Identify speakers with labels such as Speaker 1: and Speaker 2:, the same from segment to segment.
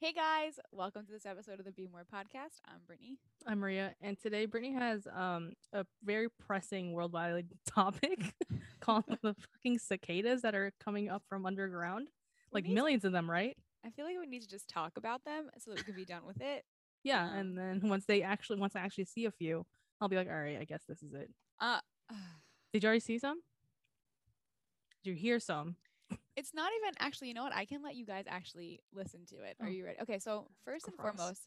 Speaker 1: Hey guys, welcome to this episode of the Be More podcast. I'm Brittany.
Speaker 2: I'm Maria, and today Brittany has um a very pressing worldwide topic called the fucking cicadas that are coming up from underground, like
Speaker 1: need-
Speaker 2: millions of them, right?
Speaker 1: I feel like we need to just talk about them so that we can be done with it.
Speaker 2: Yeah,
Speaker 1: Um,
Speaker 2: and then once they actually, once I actually see a few, I'll be like, all right, I guess this is it.
Speaker 1: Uh,
Speaker 2: Did you already see some? Did you hear some?
Speaker 1: It's not even actually. You know what? I can let you guys actually listen to it. Are
Speaker 2: Oh.
Speaker 1: you ready? Okay, so first and foremost,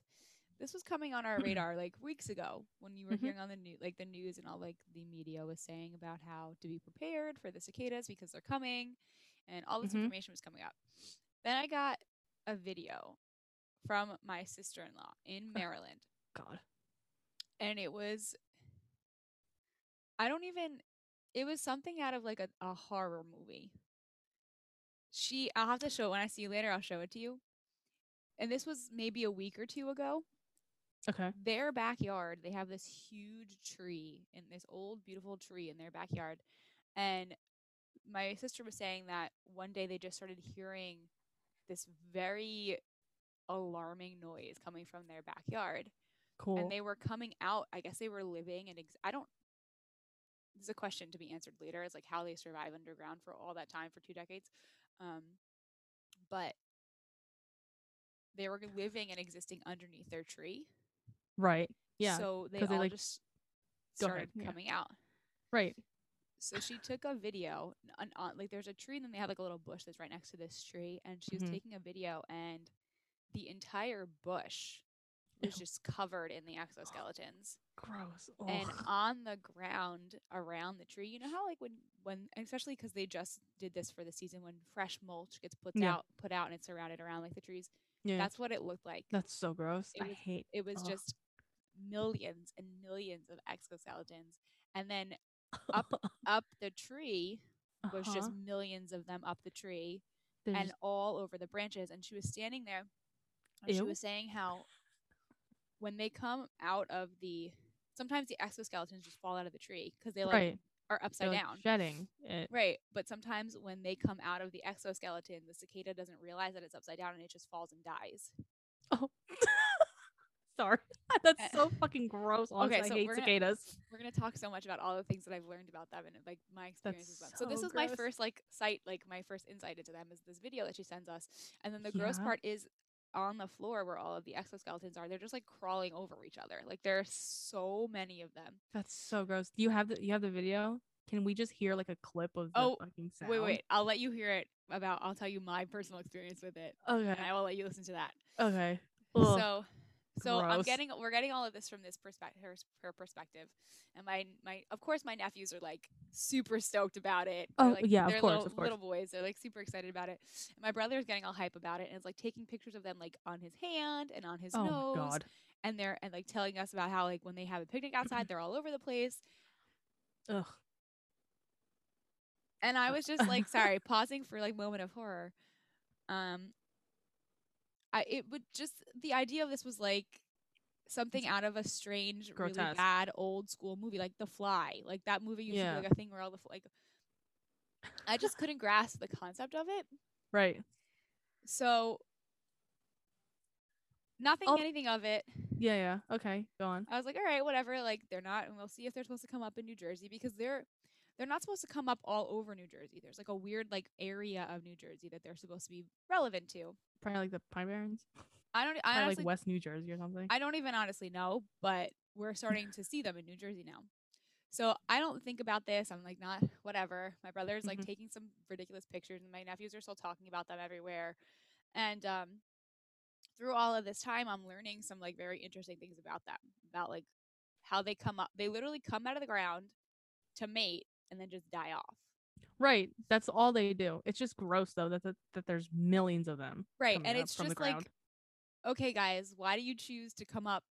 Speaker 1: this was coming on our radar like weeks ago when you were
Speaker 2: Mhm.
Speaker 1: hearing on the news, like the news and all like the media was saying about how to be prepared for the cicadas because they're coming, and all this
Speaker 2: Mhm.
Speaker 1: information was coming up. Then I got a video from my sister-in-law in Maryland.
Speaker 2: God.
Speaker 1: and it was I don't even it was something out of like a, a horror movie. She I'll have to show it when I see you later, I'll show it to you. And this was maybe a week or two ago.
Speaker 2: Okay.
Speaker 1: Their backyard, they have this huge tree in this old beautiful tree in their backyard. And my sister was saying that one day they just started hearing this very alarming noise coming from their backyard
Speaker 2: Cool.
Speaker 1: and they were coming out. I guess they were living and ex- I don't. This is a question to be answered later. It's like how they survive underground for all that time for two decades, um, but they were living and existing underneath their tree.
Speaker 2: right. Yeah.
Speaker 1: So they all
Speaker 2: they, like-
Speaker 1: just started
Speaker 2: ahead, yeah.
Speaker 1: coming out.
Speaker 2: right.
Speaker 1: So she took a video. On, like there's a tree, and then they have like a little bush that's right next to this tree, and she was
Speaker 2: Mhm.
Speaker 1: taking a video, and the entire bush was just covered in the exoskeletons.
Speaker 2: Gross.
Speaker 1: and on the ground around the tree you know how like when when especially because they just did this for the season when fresh mulch gets put
Speaker 2: Yeah.
Speaker 1: out put out and it's surrounded around like the trees
Speaker 2: yeah.
Speaker 1: that's what it looked like
Speaker 2: that's so gross.
Speaker 1: it
Speaker 2: I
Speaker 1: was-
Speaker 2: hate.
Speaker 1: it was
Speaker 2: ugh.
Speaker 1: just millions and millions of exoskeletons and then up up the tree was just
Speaker 2: Uh-huh.
Speaker 1: millions of them up the tree
Speaker 2: They're
Speaker 1: and
Speaker 2: just-
Speaker 1: all over the branches and she was standing there and she was saying how when they come out of the sometimes the exoskeletons just fall out of the tree because they like
Speaker 2: right.
Speaker 1: are
Speaker 2: They're,
Speaker 1: upside down
Speaker 2: shedding it.
Speaker 1: right but sometimes when they come out of the exoskeleton the cicada doesn't realize that it's upside down and it just falls and dies
Speaker 2: Oh. Sorry. That's
Speaker 1: Uh,
Speaker 2: so fucking gross. Honestly,
Speaker 1: so
Speaker 2: I hate
Speaker 1: we're gonna-
Speaker 2: cicadas.
Speaker 1: we're gonna talk so much about all the things that I've learned about them and like my experiences with them. So this
Speaker 2: so
Speaker 1: was my first like sight, like my first insight into them is this video that she sends us. And then the gross part is on the floor where all of the exoskeletons are. They're just like crawling over each other. Like there are so many of them.
Speaker 2: That's so gross. Do you have the you have the video? Can we just hear like a clip of the
Speaker 1: Oh,
Speaker 2: fucking sound?
Speaker 1: Wait, wait. I'll let you hear it about. I'll tell you my personal experience with it,
Speaker 2: Okay.
Speaker 1: and I will let you listen to that.
Speaker 2: Okay. Ugh.
Speaker 1: So, so I'm getting we're getting all of this from this perspective, her, her perspective, and my my of course my nephews are like super stoked about it. They're,
Speaker 2: Oh,
Speaker 1: like,
Speaker 2: yeah, of
Speaker 1: they're
Speaker 2: course,
Speaker 1: little,
Speaker 2: of course.
Speaker 1: little boys. They're like super excited about it. And my is getting all hype about it, and it's like taking pictures of them like on his hand and on his
Speaker 2: oh
Speaker 1: nose,
Speaker 2: god.
Speaker 1: and they're and like telling us about how like when they have a picnic outside, they're all over the place.
Speaker 2: Ugh.
Speaker 1: And I was just like, sorry, pausing for like moment of horror. Um, I it would just the idea of this was like something out of a strange, really bad old school movie, like The Fly, like that movie used to be like a thing where all the like. I just couldn't grasp the concept of it,
Speaker 2: Right.
Speaker 1: so not thinking
Speaker 2: Oh.
Speaker 1: anything of it.
Speaker 2: Yeah. Yeah. Okay. Go on.
Speaker 1: I was like, all right, whatever. Like they're not, and we'll see if they're supposed to come up in New Jersey because they're they're not supposed to come up all over New Jersey. There's like a weird like area of New Jersey that they're supposed to be relevant to.
Speaker 2: Probably like the Pine Barrens.
Speaker 1: I don't. I honestly,
Speaker 2: like West New Jersey or something.
Speaker 1: I don't even honestly know, but we're starting to see them in New Jersey now. So I don't think about this. I'm like, not whatever. My brother's like
Speaker 2: Mhm.
Speaker 1: taking some ridiculous pictures, and my nephews are still talking about them everywhere. And um, through all of this time, I'm learning some like very interesting things about them, about like how they come up. They literally come out of the ground to mate and then just die off.
Speaker 2: right. That's all they do. It's just gross though that that, that there's millions of them.
Speaker 1: Right. And it's just like, okay, guys, why do you choose to come up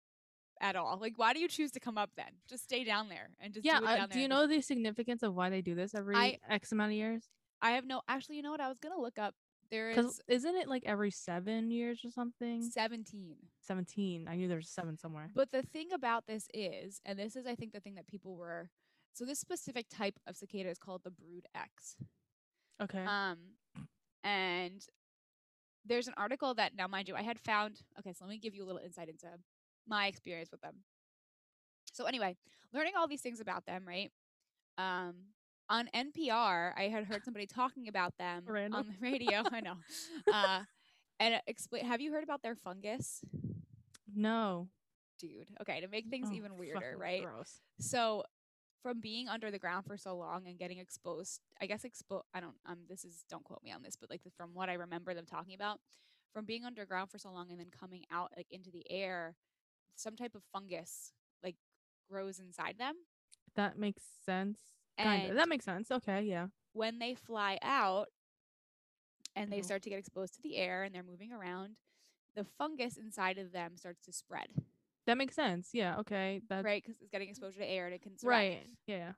Speaker 1: at all? Like, why do you choose to come up then? Just stay down there and just
Speaker 2: Yeah.
Speaker 1: do
Speaker 2: Uh, do you know the significance of why they do this every
Speaker 1: I-
Speaker 2: X amount of years?
Speaker 1: I have no. Actually, you know what? I was gonna look up. There
Speaker 2: Because isn't it like every seven years or something?
Speaker 1: seventeen.
Speaker 2: Seventeen. I knew there's seven somewhere.
Speaker 1: But the thing about this is, and this is, I think, the thing that people were. So this specific type of cicada is called the Brood X.
Speaker 2: Okay.
Speaker 1: Um, and there's an article that now mind you I had found okay, so let me give you a little insight into my experience with them. So anyway, learning all these things about them, right? Um on NPR, I had heard somebody talking about them
Speaker 2: Random.
Speaker 1: on the radio. I know. Uh and explain have you heard about their fungus?
Speaker 2: No.
Speaker 1: Dude. Okay, to make things
Speaker 2: Oh,
Speaker 1: even weirder, right?
Speaker 2: Gross.
Speaker 1: So from being under the ground for so long and getting exposed, I guess exposed I don't um this is don't quote me on this, but like the, from what I remember them talking about, from being underground for so long and then coming out like into the air, some type of fungus like grows inside them.
Speaker 2: That makes sense. Kind of.
Speaker 1: And
Speaker 2: That makes sense. Okay, yeah.
Speaker 1: when they fly out and they
Speaker 2: Ew.
Speaker 1: start to get exposed to the air and they're moving around, the fungus inside of them starts to spread,
Speaker 2: That makes sense. Yeah. Okay. That
Speaker 1: right? Because it's getting exposure to air and it can spread
Speaker 2: right. Yeah.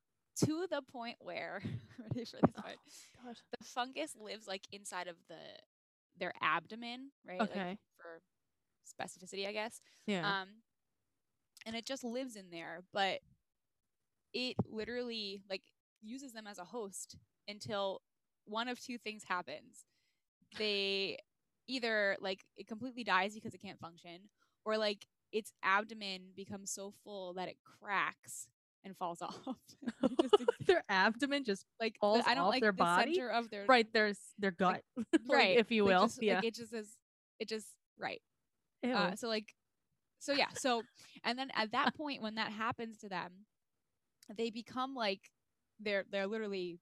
Speaker 1: to the point where ready for this
Speaker 2: Oh,
Speaker 1: part.
Speaker 2: God.
Speaker 1: the fungus lives like inside of the their abdomen, right? Like,
Speaker 2: Okay.
Speaker 1: for specificity, I guess.
Speaker 2: Yeah.
Speaker 1: Um, and it just lives in there, but it literally like uses them as a host until one of two things happens. They either like it completely dies because it can't function, or like its abdomen becomes so full that it cracks and falls off. It just ex-
Speaker 2: their abdomen just
Speaker 1: like
Speaker 2: falls
Speaker 1: I don't
Speaker 2: off
Speaker 1: like
Speaker 2: their
Speaker 1: the
Speaker 2: body?
Speaker 1: center of their
Speaker 2: right there's their gut, like,
Speaker 1: right,
Speaker 2: if you will.
Speaker 1: just,
Speaker 2: yeah.
Speaker 1: like, it just is. It just right. Uh, so like, so yeah. So and then at that point when that happens to them, they become like they're they're literally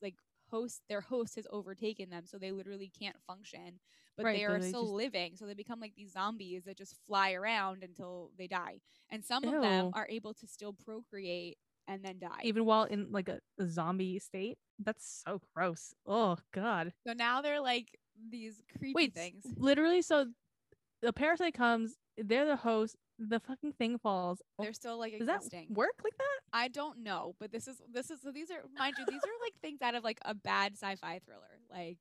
Speaker 1: like host. Their host has overtaken them, so they literally can't function. But
Speaker 2: Right,
Speaker 1: they are
Speaker 2: they
Speaker 1: still
Speaker 2: just-
Speaker 1: living, so they become like these zombies that just fly around until they die. And some of them are able to still procreate and then die.
Speaker 2: Even while in like a, a zombie state. That's so gross. Oh God.
Speaker 1: so now they're like these creepy
Speaker 2: Wait.
Speaker 1: things.
Speaker 2: Literally, so the parasite comes. They're the host. The fucking thing falls. Oh,
Speaker 1: They're still like
Speaker 2: Does that
Speaker 1: existing.
Speaker 2: work like that?
Speaker 1: I don't know, but this is this is so these are mind you these are like things out of like a bad sci-fi thriller. Like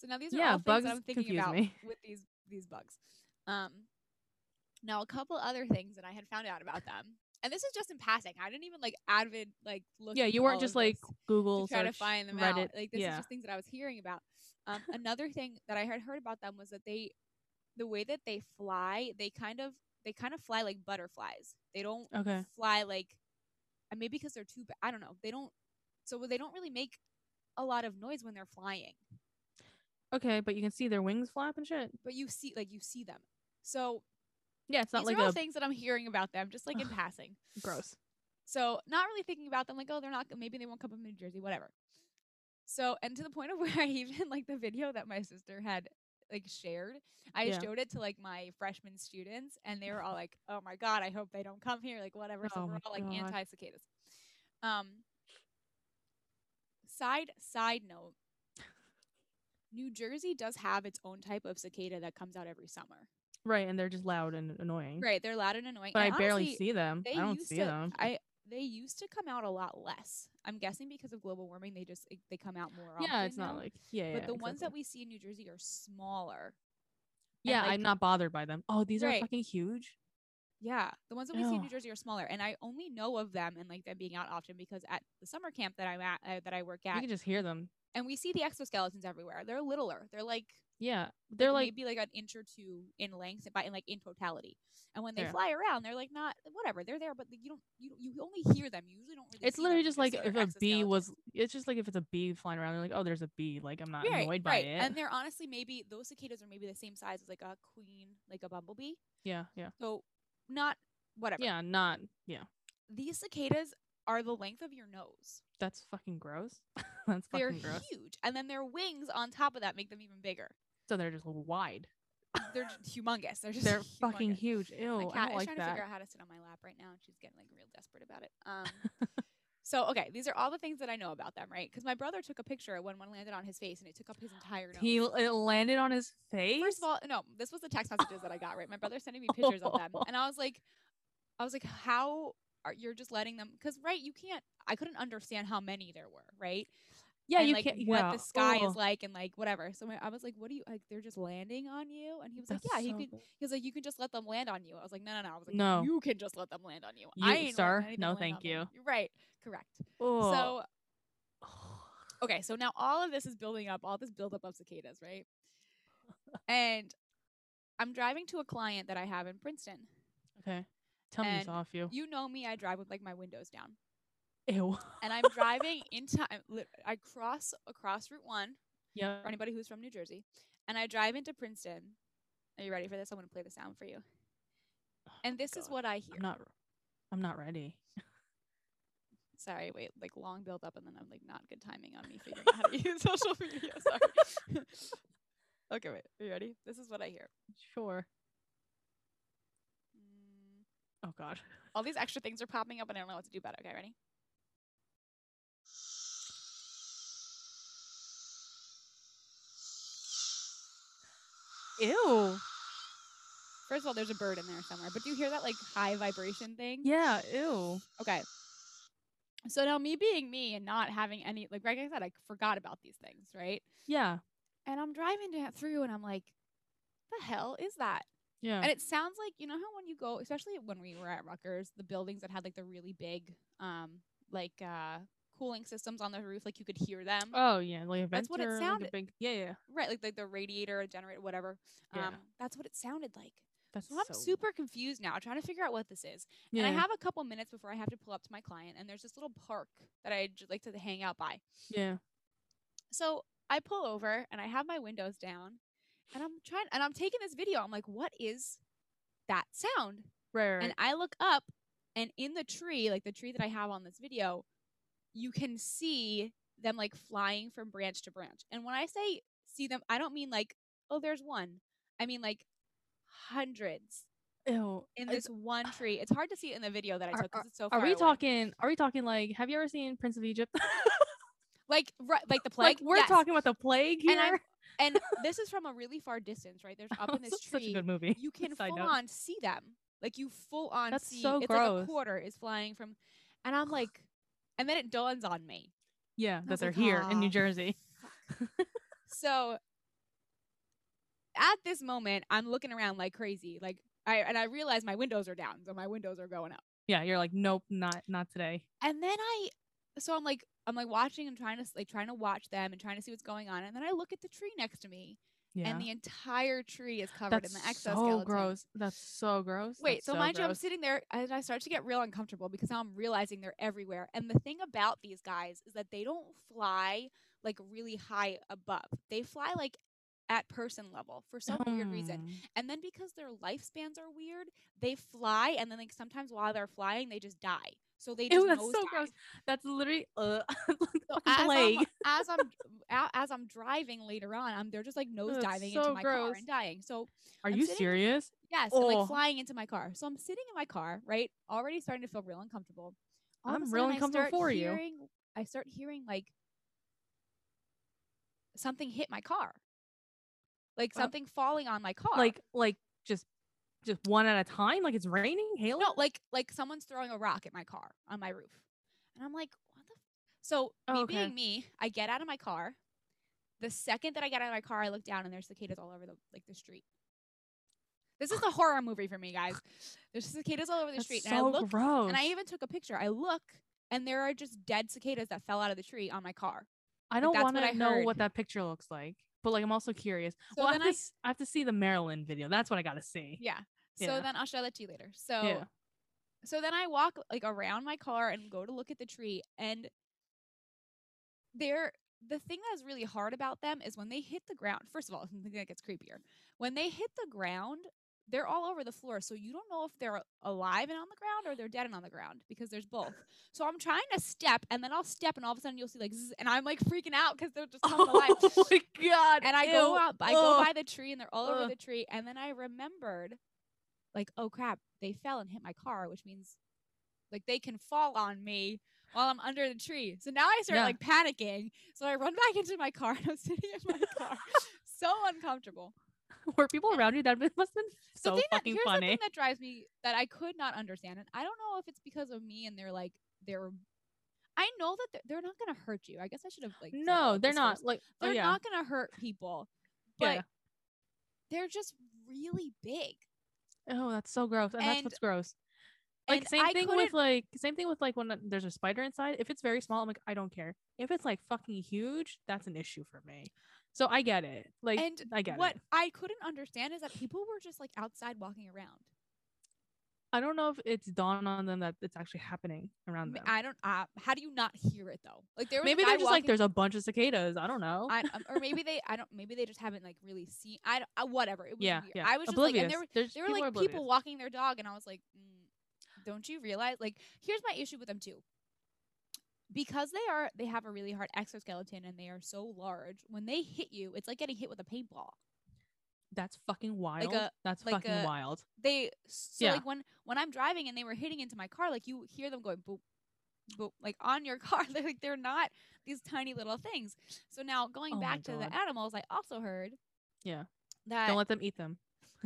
Speaker 1: so now these are
Speaker 2: Yeah,
Speaker 1: all things
Speaker 2: bugs
Speaker 1: that I'm thinking about
Speaker 2: me.
Speaker 1: with these these bugs. Um now a couple other things that I had found out about them. And this is just in passing. I didn't even like avid like look
Speaker 2: Yeah, you weren't just like Google
Speaker 1: to try to find them
Speaker 2: Reddit.
Speaker 1: out. Like this
Speaker 2: yeah.
Speaker 1: is just things that I was hearing about. Um another thing that I had heard about them was that they the way that they fly, they kind of they kind of fly like butterflies. They don't
Speaker 2: Okay.
Speaker 1: fly like and maybe because they're too I don't know. They don't so they don't really make a lot of noise when they're flying.
Speaker 2: Okay, but you can see their wings flap and shit.
Speaker 1: But you see like you see them. So
Speaker 2: Yeah, it's not
Speaker 1: these
Speaker 2: like
Speaker 1: are all
Speaker 2: a
Speaker 1: things that I'm hearing about them just like in passing.
Speaker 2: gross.
Speaker 1: So not really thinking about them like oh they're not maybe they won't come up in New Jersey whatever. So and to the point of where I even like the video that my sister had like shared, I
Speaker 2: Yeah.
Speaker 1: showed it to like my freshman students and they were all like, "Oh my god, I hope they don't come here." Like whatever. So
Speaker 2: Oh
Speaker 1: we're all like
Speaker 2: God.
Speaker 1: anti cicadas. Um side side note New Jersey does have its own type of cicada that comes out every summer.
Speaker 2: Right, and they're just loud and annoying.
Speaker 1: Right, they're loud and annoying.
Speaker 2: But I
Speaker 1: and
Speaker 2: barely see them. I don't see
Speaker 1: to,
Speaker 2: them.
Speaker 1: I they used to come out a lot less. I'm guessing because of global warming, they just they come out more.
Speaker 2: yeah, it's not
Speaker 1: now.
Speaker 2: like yeah.
Speaker 1: But
Speaker 2: yeah,
Speaker 1: the ones that we see in New Jersey are smaller.
Speaker 2: yeah,
Speaker 1: like-
Speaker 2: I'm not bothered by them. Oh, these are fucking huge.
Speaker 1: Yeah, the ones that we see in New Jersey are smaller, and I only know of them and like them being out often because at the summer camp that I'm at, uh, that I work at, You
Speaker 2: can just hear them.
Speaker 1: And we see the exoskeletons everywhere. They're littler. They're like
Speaker 2: Yeah, they're like
Speaker 1: maybe like an inch or two in length, but in like in totality. And when they
Speaker 2: Yeah.
Speaker 1: fly around, they're like not whatever. They're there, but you don't you you only hear them. You usually don't really.
Speaker 2: it's literally just like if a bee was. It's just like if it's a bee flying around. They're like, oh, there's a bee. Like I'm not
Speaker 1: right,
Speaker 2: annoyed by
Speaker 1: right.
Speaker 2: it.
Speaker 1: And they're honestly maybe those cicadas are maybe the same size as like a queen, like a bumblebee.
Speaker 2: yeah, yeah,
Speaker 1: So not whatever.
Speaker 2: yeah. Not yeah.
Speaker 1: These cicadas are the length of your nose.
Speaker 2: That's fucking gross. That's fucking They're gross.
Speaker 1: huge, and then their wings on top of that make them even bigger.
Speaker 2: So they're just wide.
Speaker 1: They're just humongous. They're just
Speaker 2: They're fucking huge. Ew,
Speaker 1: My
Speaker 2: I
Speaker 1: cat
Speaker 2: don't
Speaker 1: is
Speaker 2: like
Speaker 1: trying to
Speaker 2: that.
Speaker 1: figure out how to sit on my lap right now, and she's getting like real desperate about it. Um, so okay, these are all the things that I know about them, right? Because my brother took a picture when one landed on his face, and it took up his entire nose.
Speaker 2: He it landed on his face.
Speaker 1: First of all, no, this was the text messages that I got. Right, my brother sending me pictures of them, and I was like, I was like, how are you're just letting them? Because right, you can't. I couldn't understand how many there were, right?
Speaker 2: yeah,
Speaker 1: and,
Speaker 2: you
Speaker 1: like
Speaker 2: can't.
Speaker 1: what
Speaker 2: yeah.
Speaker 1: the sky
Speaker 2: Ugh.
Speaker 1: is oh. like and like whatever. So my, I was like, "What do you like? They're just landing on you?" And he was like,
Speaker 2: That's
Speaker 1: "Yeah, he could." He was like, "You can just let them land on you." I was like, "No, no, no." I was like,
Speaker 2: No.
Speaker 1: you can just let them land on you.
Speaker 2: You-
Speaker 1: I ain't
Speaker 2: sir, no, thank you.
Speaker 1: You're right, correct.
Speaker 2: Ugh.
Speaker 1: So okay, so now all of this is building up, all this buildup of cicadas, right? and I'm driving to a client that I have in Princeton.
Speaker 2: Okay. Tell me
Speaker 1: And
Speaker 2: off you.
Speaker 1: You know me, I drive with like my windows down.
Speaker 2: Ew.
Speaker 1: And I'm driving into I cross across Route 1
Speaker 2: yeah.
Speaker 1: for anybody who's from New Jersey. And I drive into Princeton. Are you ready for this? I'm going to play the sound for you. Oh and this is what I hear.
Speaker 2: I'm not. I'm not ready.
Speaker 1: Sorry, wait, like long build up and then I'm like not good timing on me figuring out how to use social media. Sorry. okay, wait. Are you ready? This is what I hear.
Speaker 2: Sure. Oh God.
Speaker 1: all these extra things are popping up and I don't know what to do about it. Okay, ready?
Speaker 2: Ew.
Speaker 1: First of all, there's a bird in there somewhere, but do you hear that like high vibration thing?
Speaker 2: Yeah. Ew.
Speaker 1: Okay. So now me being me and not having any like like I said, I forgot about these things, right?
Speaker 2: Yeah.
Speaker 1: And I'm driving through and I'm like, the hell is that?
Speaker 2: Yeah.
Speaker 1: And it sounds like you know how when you go, especially when we were at Rutgers, the buildings that had like the really big, um, like uh, cooling systems on the roof, like you could hear them.
Speaker 2: oh yeah. Like a
Speaker 1: That's what it
Speaker 2: venter, like
Speaker 1: sounded-
Speaker 2: big. Yeah. Yeah.
Speaker 1: Right, like like the radiator, generator, whatever.
Speaker 2: Yeah.
Speaker 1: Um, that's what it sounded like.
Speaker 2: That's
Speaker 1: So I'm super confused now, trying to figure out what this is.
Speaker 2: Yeah.
Speaker 1: And I have a couple minutes before I have to pull up to my client, and there's this little park that I'd like to hang out by.
Speaker 2: yeah.
Speaker 1: So I pull over and I have my windows down, and I'm trying, and I'm taking this video. I'm like, what is that sound?
Speaker 2: Right. right.
Speaker 1: And I look up, and in the tree, like the tree that I have on this video, you can see them like flying from branch to branch. And when I say see them, I don't mean like, oh, there's one. I mean like hundreds
Speaker 2: Ew.
Speaker 1: in this one tree. It's hard to see it in the video that I took because it's so far
Speaker 2: Are we
Speaker 1: away.
Speaker 2: talking? Are we talking like? Have you ever seen Prince of Egypt?
Speaker 1: like right, like the plague?
Speaker 2: like we're
Speaker 1: Yes.
Speaker 2: talking about the plague here.
Speaker 1: And and this is from a really far distance, right? There's up in this tree.
Speaker 2: Such a good movie.
Speaker 1: You can
Speaker 2: Side
Speaker 1: full
Speaker 2: note.
Speaker 1: on see them. Like you full on
Speaker 2: That's
Speaker 1: see.
Speaker 2: so
Speaker 1: it's like a quarter is flying from, and I'm like, and then it dawns on me.
Speaker 2: Yeah, that they're
Speaker 1: like,
Speaker 2: here in New
Speaker 1: ah,
Speaker 2: Jersey.
Speaker 1: So at this moment, I'm looking around like crazy. Like I and I realize my windows are down, so my windows are going up.
Speaker 2: Yeah, you're like, nope, not not today.
Speaker 1: And then I so I'm like I'm like watching and trying to like trying to watch them and trying to see what's going on. And then I look at the tree next to me
Speaker 2: Yeah,
Speaker 1: and the entire tree is covered
Speaker 2: that's
Speaker 1: in the exoskeleton.
Speaker 2: so gross. That's so gross.
Speaker 1: Wait,
Speaker 2: That's
Speaker 1: so,
Speaker 2: so
Speaker 1: mind you, I'm sitting there and I start to get real uncomfortable because now I'm realizing they're everywhere. And the thing about these guys is that they don't fly like really high above. They fly like at person level for some weird reason.
Speaker 2: Hmm.
Speaker 1: And then because their lifespans are weird, they fly and then like sometimes while they're flying they just die. So they just
Speaker 2: Ew, that's so gross. That's literally uh,
Speaker 1: So as I'm, as I'm as I'm driving later on, I'm they're just like nosediving
Speaker 2: so
Speaker 1: into my car
Speaker 2: gross.
Speaker 1: and dying. So
Speaker 2: Are
Speaker 1: I'm
Speaker 2: you
Speaker 1: sitting-
Speaker 2: serious?
Speaker 1: Yes, and
Speaker 2: Oh.
Speaker 1: like flying into my car. So I'm sitting in my car, right? Already starting to feel real uncomfortable. All
Speaker 2: I'm real uncomfortable for you.
Speaker 1: I start hearing like something hit my car, like
Speaker 2: Uh,
Speaker 1: something falling on my car.
Speaker 2: Like like just just one at a time? Like it's raining? Hail?
Speaker 1: no, like like someone's throwing a rock at my car on my roof, and I'm like, what the? F-? So
Speaker 2: Oh,
Speaker 1: me
Speaker 2: okay.
Speaker 1: being me, I get out of my car. The second that I get out of my car, I look down and there's cicadas all over the like the street. This is a horror movie for me, guys. There's cicadas all over the
Speaker 2: That's
Speaker 1: street,
Speaker 2: so
Speaker 1: and I look
Speaker 2: gross.
Speaker 1: And I even took a picture. I look, and there are just dead cicadas that fell out of the tree on my car.
Speaker 2: I don't want to know
Speaker 1: heard.
Speaker 2: what that picture looks like. But like I'm also curious.
Speaker 1: So
Speaker 2: well, I have,
Speaker 1: I-
Speaker 2: to, I have to see the Maryland video. That's what I got to see.
Speaker 1: Yeah. So
Speaker 2: Yeah.
Speaker 1: then I'll show that to you later. So
Speaker 2: Yeah.
Speaker 1: so then I walk like around my car and go to look at the tree, and they're the thing that's really hard about them is when they hit the ground. First of all, something that gets creepier when they hit the ground. They're all over the floor, so you don't know if they're alive and on the ground or they're dead and on the ground because there's both. So I'm trying to step, and then I'll step, and all of a sudden you'll see like, zzz, and I'm like freaking out because they're just coming alive.
Speaker 2: Oh my god.
Speaker 1: and I go
Speaker 2: ew,
Speaker 1: out, I go
Speaker 2: ugh.
Speaker 1: by the tree, and they're all over
Speaker 2: ugh.
Speaker 1: the tree. And then I remembered, like, oh crap, they fell and hit my car, which means, like, they can fall on me while I'm under the tree. So now I start
Speaker 2: Yeah.
Speaker 1: like panicking. So I run back into my car, and I'm sitting in my car, so uncomfortable.
Speaker 2: Were people around you? That must have been
Speaker 1: The
Speaker 2: so
Speaker 1: that,
Speaker 2: fucking
Speaker 1: the
Speaker 2: funny.
Speaker 1: thing that drives me that I could not understand, and I don't know if it's because of me and they're like they're. I know that they're, they're not gonna hurt you. I guess I should have like.
Speaker 2: no, they're not.
Speaker 1: first.
Speaker 2: Like, oh,
Speaker 1: They're
Speaker 2: oh yeah,
Speaker 1: not gonna hurt people, but
Speaker 2: yeah.
Speaker 1: they're just really big.
Speaker 2: Oh, that's so gross. And, that's what's gross. Like same
Speaker 1: I
Speaker 2: thing with like same thing with like when uh, there's a spider inside. If it's very small, I'm like I don't care. If it's like fucking huge, that's an issue for me. So I get it. Like
Speaker 1: and
Speaker 2: I get it.
Speaker 1: what
Speaker 2: it.
Speaker 1: I couldn't understand is that people were just like outside walking around.
Speaker 2: I don't know if it's dawned on them that it's actually happening around them.
Speaker 1: I don't. Uh, how do you not hear it though? Like there was
Speaker 2: Maybe they're just like there's a bunch of cicadas. I don't know.
Speaker 1: I, um, or maybe they. I don't. Maybe they just haven't like really seen. I don't. Uh, whatever. It was
Speaker 2: yeah,
Speaker 1: weird.
Speaker 2: yeah.
Speaker 1: I was just
Speaker 2: oblivious.
Speaker 1: like, and there were
Speaker 2: There's
Speaker 1: there were
Speaker 2: people
Speaker 1: like people walking their dog, and I was like, mm, don't you realize? Like, here's my issue with them too. Because they are, they have a really hard exoskeleton, and they are so large. When they hit you, it's like getting hit with a paintball.
Speaker 2: That's fucking wild.
Speaker 1: a-
Speaker 2: That's
Speaker 1: like
Speaker 2: fucking
Speaker 1: a-
Speaker 2: wild.
Speaker 1: They so
Speaker 2: Yeah.
Speaker 1: like when when I'm driving and they were hitting into my car, like you hear them going boop, boop, like on your car. They're like they're not these tiny little things. So now going
Speaker 2: Oh
Speaker 1: back to the animals, I also heard
Speaker 2: Yeah.
Speaker 1: that
Speaker 2: Don't let them eat them.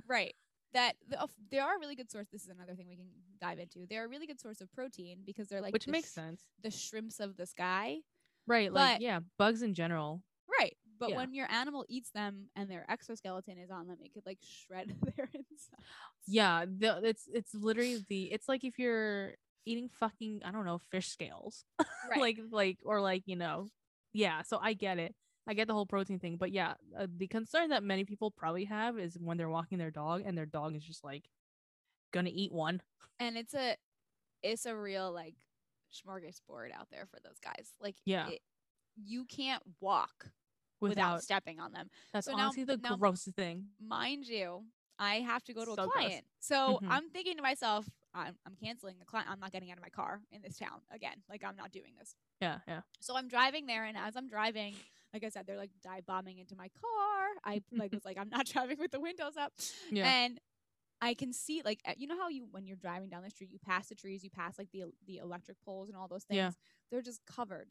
Speaker 1: right that the, are a really good source. This is another thing we can dive into. They're a really good source of protein because they're like
Speaker 2: which
Speaker 1: the
Speaker 2: makes
Speaker 1: sh-
Speaker 2: sense.
Speaker 1: The shrimps of the sky,
Speaker 2: Right. Like
Speaker 1: but-
Speaker 2: yeah, bugs in general.
Speaker 1: right? But
Speaker 2: Yeah.
Speaker 1: when your animal eats them and their exoskeleton is on them, it could like shred their inside.
Speaker 2: Yeah, the, it's it's literally the it's like if you're eating fucking I don't know fish scales,
Speaker 1: Right.
Speaker 2: like like or like you know, yeah. So I get it. I get the whole protein thing, but yeah, uh, the concern that many people probably have is when they're walking their dog and their dog is just like gonna eat one.
Speaker 1: and it's a it's a real like smorgasbord out there for those guys. Like
Speaker 2: Yeah.
Speaker 1: it, you can't walk without,
Speaker 2: Without,
Speaker 1: stepping on them.
Speaker 2: that's
Speaker 1: so now-
Speaker 2: honestly the
Speaker 1: now-
Speaker 2: grossest thing.
Speaker 1: Mind you, I have to go to a
Speaker 2: So gross.
Speaker 1: client. So
Speaker 2: Mhm.
Speaker 1: I'm thinking to myself, I'm, I'm canceling the client. I'm not getting out of my car in this town again. Like I'm not doing this.
Speaker 2: Yeah, yeah.
Speaker 1: So I'm driving there, and as I'm driving, like I said, they're like dive bombing into my car. I like was like, I'm not driving with the windows up,
Speaker 2: Yeah.
Speaker 1: and I can see like uh, you know how you when you're driving down the street, you pass the trees, you pass like the the electric poles and all those things.
Speaker 2: Yeah.
Speaker 1: They're just covered.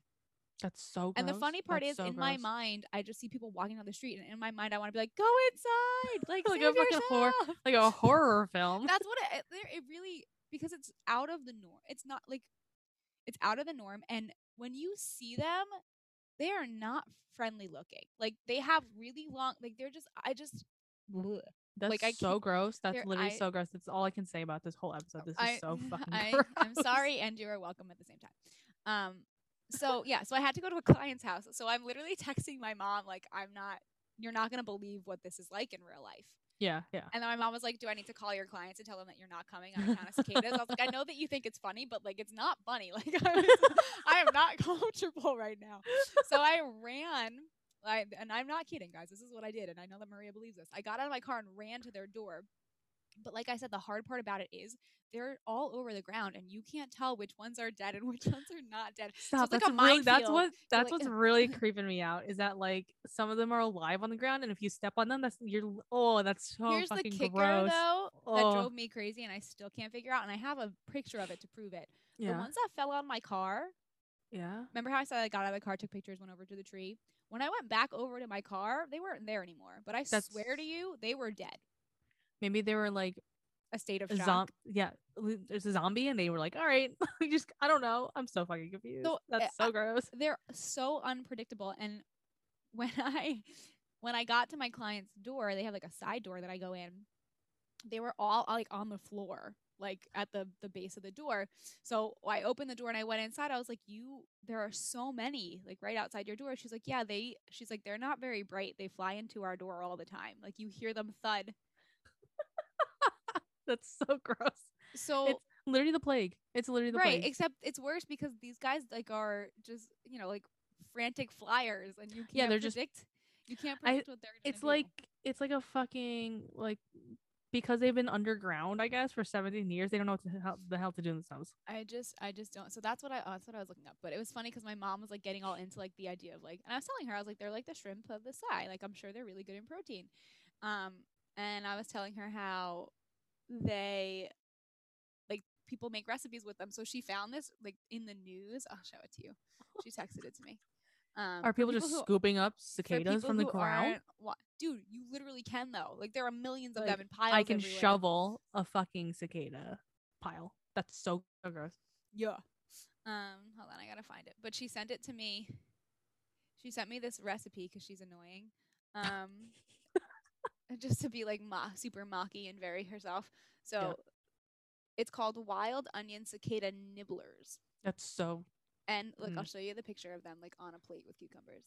Speaker 2: That's so gross.
Speaker 1: And the funny part
Speaker 2: That's
Speaker 1: is,
Speaker 2: so
Speaker 1: in my mind, I just see people walking down the street, and in my mind, I want to be like, "Go inside, like,
Speaker 2: Like a fucking horror- like a horror film.
Speaker 1: That's what it, it, really because it's out of the norm. It's not like it's out of the norm, and when you see them, they are not friendly looking. Like they have really long, like they're just. I just. bleh.
Speaker 2: That's
Speaker 1: like, I
Speaker 2: so gross. That's literally
Speaker 1: I-
Speaker 2: so gross. That's all I can say about this whole episode. This is so fucking
Speaker 1: I,
Speaker 2: gross.
Speaker 1: I'm sorry, and you are welcome at the same time. Um. So yeah, so I had to go to a client's house. So I'm literally texting my mom like, "I'm not. You're not gonna believe what this is like in real life."
Speaker 2: Yeah, yeah.
Speaker 1: And then my mom was like, "Do I need to call your clients and tell them that you're not coming on account of cicadas?" I was like, "I know that you think it's funny, but like it's not funny. Like I, was, I am not comfortable right now." So I ran. I, and I'm not kidding, guys. This is what I did, and I know that Maria believes this. I got out of my car and ran to their door. But like I said, the hard part about it is they're all over the ground, and you can't tell which ones are dead and which ones are not dead.
Speaker 2: Stop.
Speaker 1: it's like
Speaker 2: that's
Speaker 1: a
Speaker 2: really that's what that's
Speaker 1: like-
Speaker 2: what's really creeping me out is that like some of them are alive on the ground and if you step on them that's you're oh that's so
Speaker 1: Here's the kicker,
Speaker 2: gross.
Speaker 1: though, that
Speaker 2: Oh.
Speaker 1: drove me crazy, and I still can't figure out. And I have a picture of it to prove it. The ones that fell on my car,
Speaker 2: Yeah.
Speaker 1: Remember how I said I got out of the car, took pictures, went over to the tree? When I went back over to my car, they weren't there anymore. But I
Speaker 2: That's-
Speaker 1: swear to you, they were dead.
Speaker 2: Maybe they were like
Speaker 1: A state of shock.
Speaker 2: zombie. Yeah, there's a zombie, and they were like, "All right, just I don't know. I'm so fucking confused.
Speaker 1: So,
Speaker 2: that's
Speaker 1: uh,
Speaker 2: so gross."
Speaker 1: They're so unpredictable. And when I when I got to my client's door, they have like a side door that I go in. They were all like on the floor, like at the the base of the door. So I opened the door and I went inside. I was like, "You, there are so many like right outside your door." She's like, "Yeah, they." She's like, "They're not very bright. They fly into our door all the time. Like you hear them thud."
Speaker 2: That's so gross.
Speaker 1: So
Speaker 2: It's literally the plague. It's literally the
Speaker 1: right,
Speaker 2: plague.
Speaker 1: except it's worse because these guys like are just you know like frantic flyers, and you can't
Speaker 2: Yeah, they're just-
Speaker 1: you can't
Speaker 2: I-
Speaker 1: predict what they're.
Speaker 2: It's
Speaker 1: do.
Speaker 2: like it's like a fucking like because they've been underground, I guess, for 17 years. They don't know what the hell, the hell to do in themselves.
Speaker 1: I just I just don't. So that's what I that's what I was looking up. But it was funny because my mom was like getting all into like the idea of like, and I was telling her I was like, they're like the shrimp of the sky. Like I'm sure they're really good in protein. Um, and I was telling her how they like people make recipes with them. So she found this like in the news. I'll show it to you. She texted it to me. Um,
Speaker 2: Are
Speaker 1: for
Speaker 2: people, just
Speaker 1: who-
Speaker 2: scooping up cicadas from the ground?
Speaker 1: wa- Dude, you literally can though. Like there are millions of
Speaker 2: Like,
Speaker 1: them in piles.
Speaker 2: I can
Speaker 1: everywhere.
Speaker 2: shovel a fucking cicada pile. That's so gross.
Speaker 1: Yeah. Um, hold on, I gotta find it. But she sent it to me. She sent me this recipe because she's annoying. Um, just to be like ma- super mocky and very herself. So It's called wild onion cicada nibblers.
Speaker 2: That's so.
Speaker 1: And look, I'll
Speaker 2: Mm.
Speaker 1: show you the picture of them like on a plate with cucumbers.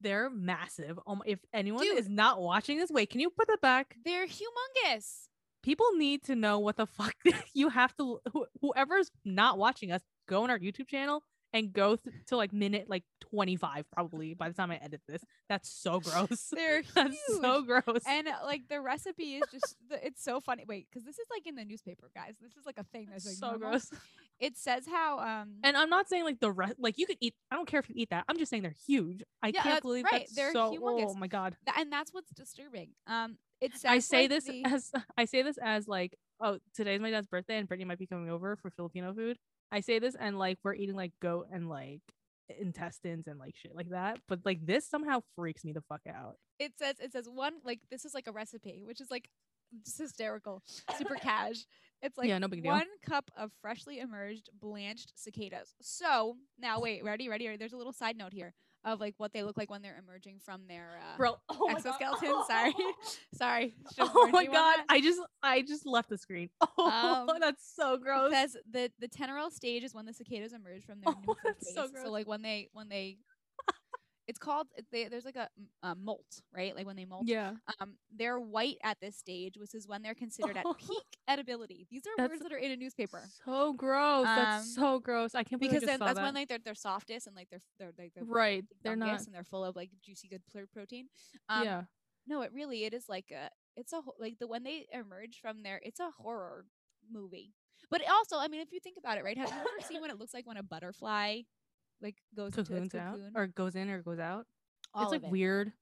Speaker 2: They're massive. Um, if anyone
Speaker 1: Dude.
Speaker 2: is not watching this, wait, can you put that back?
Speaker 1: They're humongous.
Speaker 2: People need to know what the fuck you have to. Wh- whoever's not watching us, go on our YouTube channel and go th- to like minute like 25 probably by the time I edit this. That's so gross.
Speaker 1: They're
Speaker 2: That's so gross.
Speaker 1: And uh, like the recipe is just the, it's so funny. Wait, because this is like in the newspaper, guys. This is like a thing that's like
Speaker 2: so
Speaker 1: normal.
Speaker 2: gross.
Speaker 1: It says how um
Speaker 2: And I'm not saying like the rest, like you could eat. I don't care if you eat that. I'm just saying they're huge. I
Speaker 1: Yeah,
Speaker 2: can't
Speaker 1: that's
Speaker 2: believe
Speaker 1: right.
Speaker 2: that's
Speaker 1: They're
Speaker 2: so.
Speaker 1: humongous.
Speaker 2: Oh my god.
Speaker 1: and that's what's disturbing. Um, it says
Speaker 2: I say
Speaker 1: like,
Speaker 2: this
Speaker 1: the-
Speaker 2: as I say this as like, oh, today's my dad's birthday and Brittany might be coming over for Filipino food. I say this and like we're eating like goat and like intestines and like shit like that. But like this somehow freaks me the fuck out.
Speaker 1: it says it says one like this is like a recipe, which is like just hysterical, super cash. It's like
Speaker 2: Yeah, no big deal.
Speaker 1: one cup of freshly emerged blanched cicadas. So now wait, ready, ready, ready. There's a little side note here of like what they look like when they're emerging from their uh,
Speaker 2: Bro, oh
Speaker 1: exoskeleton. Sorry, sorry. Should've
Speaker 2: Oh my god. I just I just left the screen. Oh,
Speaker 1: Um,
Speaker 2: that's so gross.
Speaker 1: It says the the teneral stage is when the cicadas emerge from their
Speaker 2: Oh, that's so gross.
Speaker 1: So like when they when they it's called they, there's like a, a, molt, right? Like when they molt.
Speaker 2: yeah,
Speaker 1: Um, they're white at this stage, which is when they're considered at peak edibility. These are
Speaker 2: That's
Speaker 1: words that are in a newspaper
Speaker 2: so gross.
Speaker 1: Um,
Speaker 2: that's so gross. I can't believe
Speaker 1: because
Speaker 2: I just saw
Speaker 1: that's
Speaker 2: that.
Speaker 1: when like they're they're softest and like they're they're like they're
Speaker 2: right, they're not.
Speaker 1: and they're full of like juicy good protein. Um,
Speaker 2: yeah,
Speaker 1: no, it really it is like a it's a like the when they emerge from there, it's a horror movie. But it also, I mean, if you think about it, right? Have you ever seen what it looks like when a butterfly like goes into
Speaker 2: cocoons
Speaker 1: its
Speaker 2: out
Speaker 1: cocoon?
Speaker 2: or goes in or goes out.
Speaker 1: All
Speaker 2: it's like
Speaker 1: it.
Speaker 2: weird.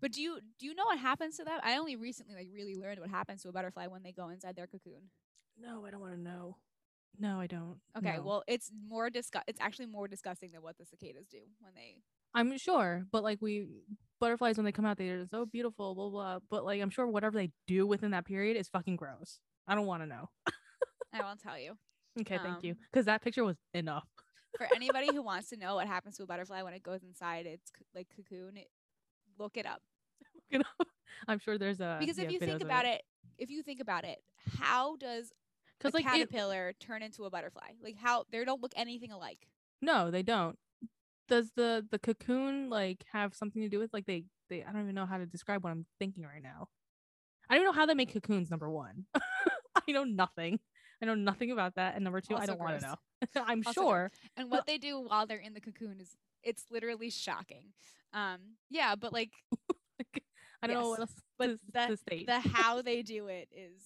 Speaker 1: But do you do you know what happens to them? I only recently like really learned what happens to a butterfly when they go inside their cocoon.
Speaker 2: No, I don't want to know. No, I don't.
Speaker 1: Okay,
Speaker 2: No.
Speaker 1: well, it's more disgu- It's actually more disgusting than what the cicadas do when they.
Speaker 2: I'm sure, but like we butterflies when they come out, they're so beautiful, blah blah. But like I'm sure whatever they do within that period is fucking gross. I don't want to know.
Speaker 1: I won't tell you.
Speaker 2: Okay, thank you,
Speaker 1: Um,
Speaker 2: because that picture was enough.
Speaker 1: For anybody who wants to know what happens to a butterfly when it goes inside its like cocoon, it, look it up.
Speaker 2: You know, I'm sure there's a
Speaker 1: Because if you think about it, if you think about it, how does a
Speaker 2: because like it,
Speaker 1: caterpillar turn into a butterfly? Like how they don't look anything alike.
Speaker 2: no, they don't. Does the the cocoon like have something to do with like they they? I don't even know how to describe what I'm thinking right now. I don't know how they make cocoons. Number one, I know nothing. I know nothing about that. And number two, I don't want to know. I'm
Speaker 1: Also
Speaker 2: sure.
Speaker 1: And what they do while they're in the cocoon is it's literally shocking. Um, yeah, but like
Speaker 2: I don't know what else
Speaker 1: but
Speaker 2: to,
Speaker 1: the-
Speaker 2: to state.
Speaker 1: the how they do it is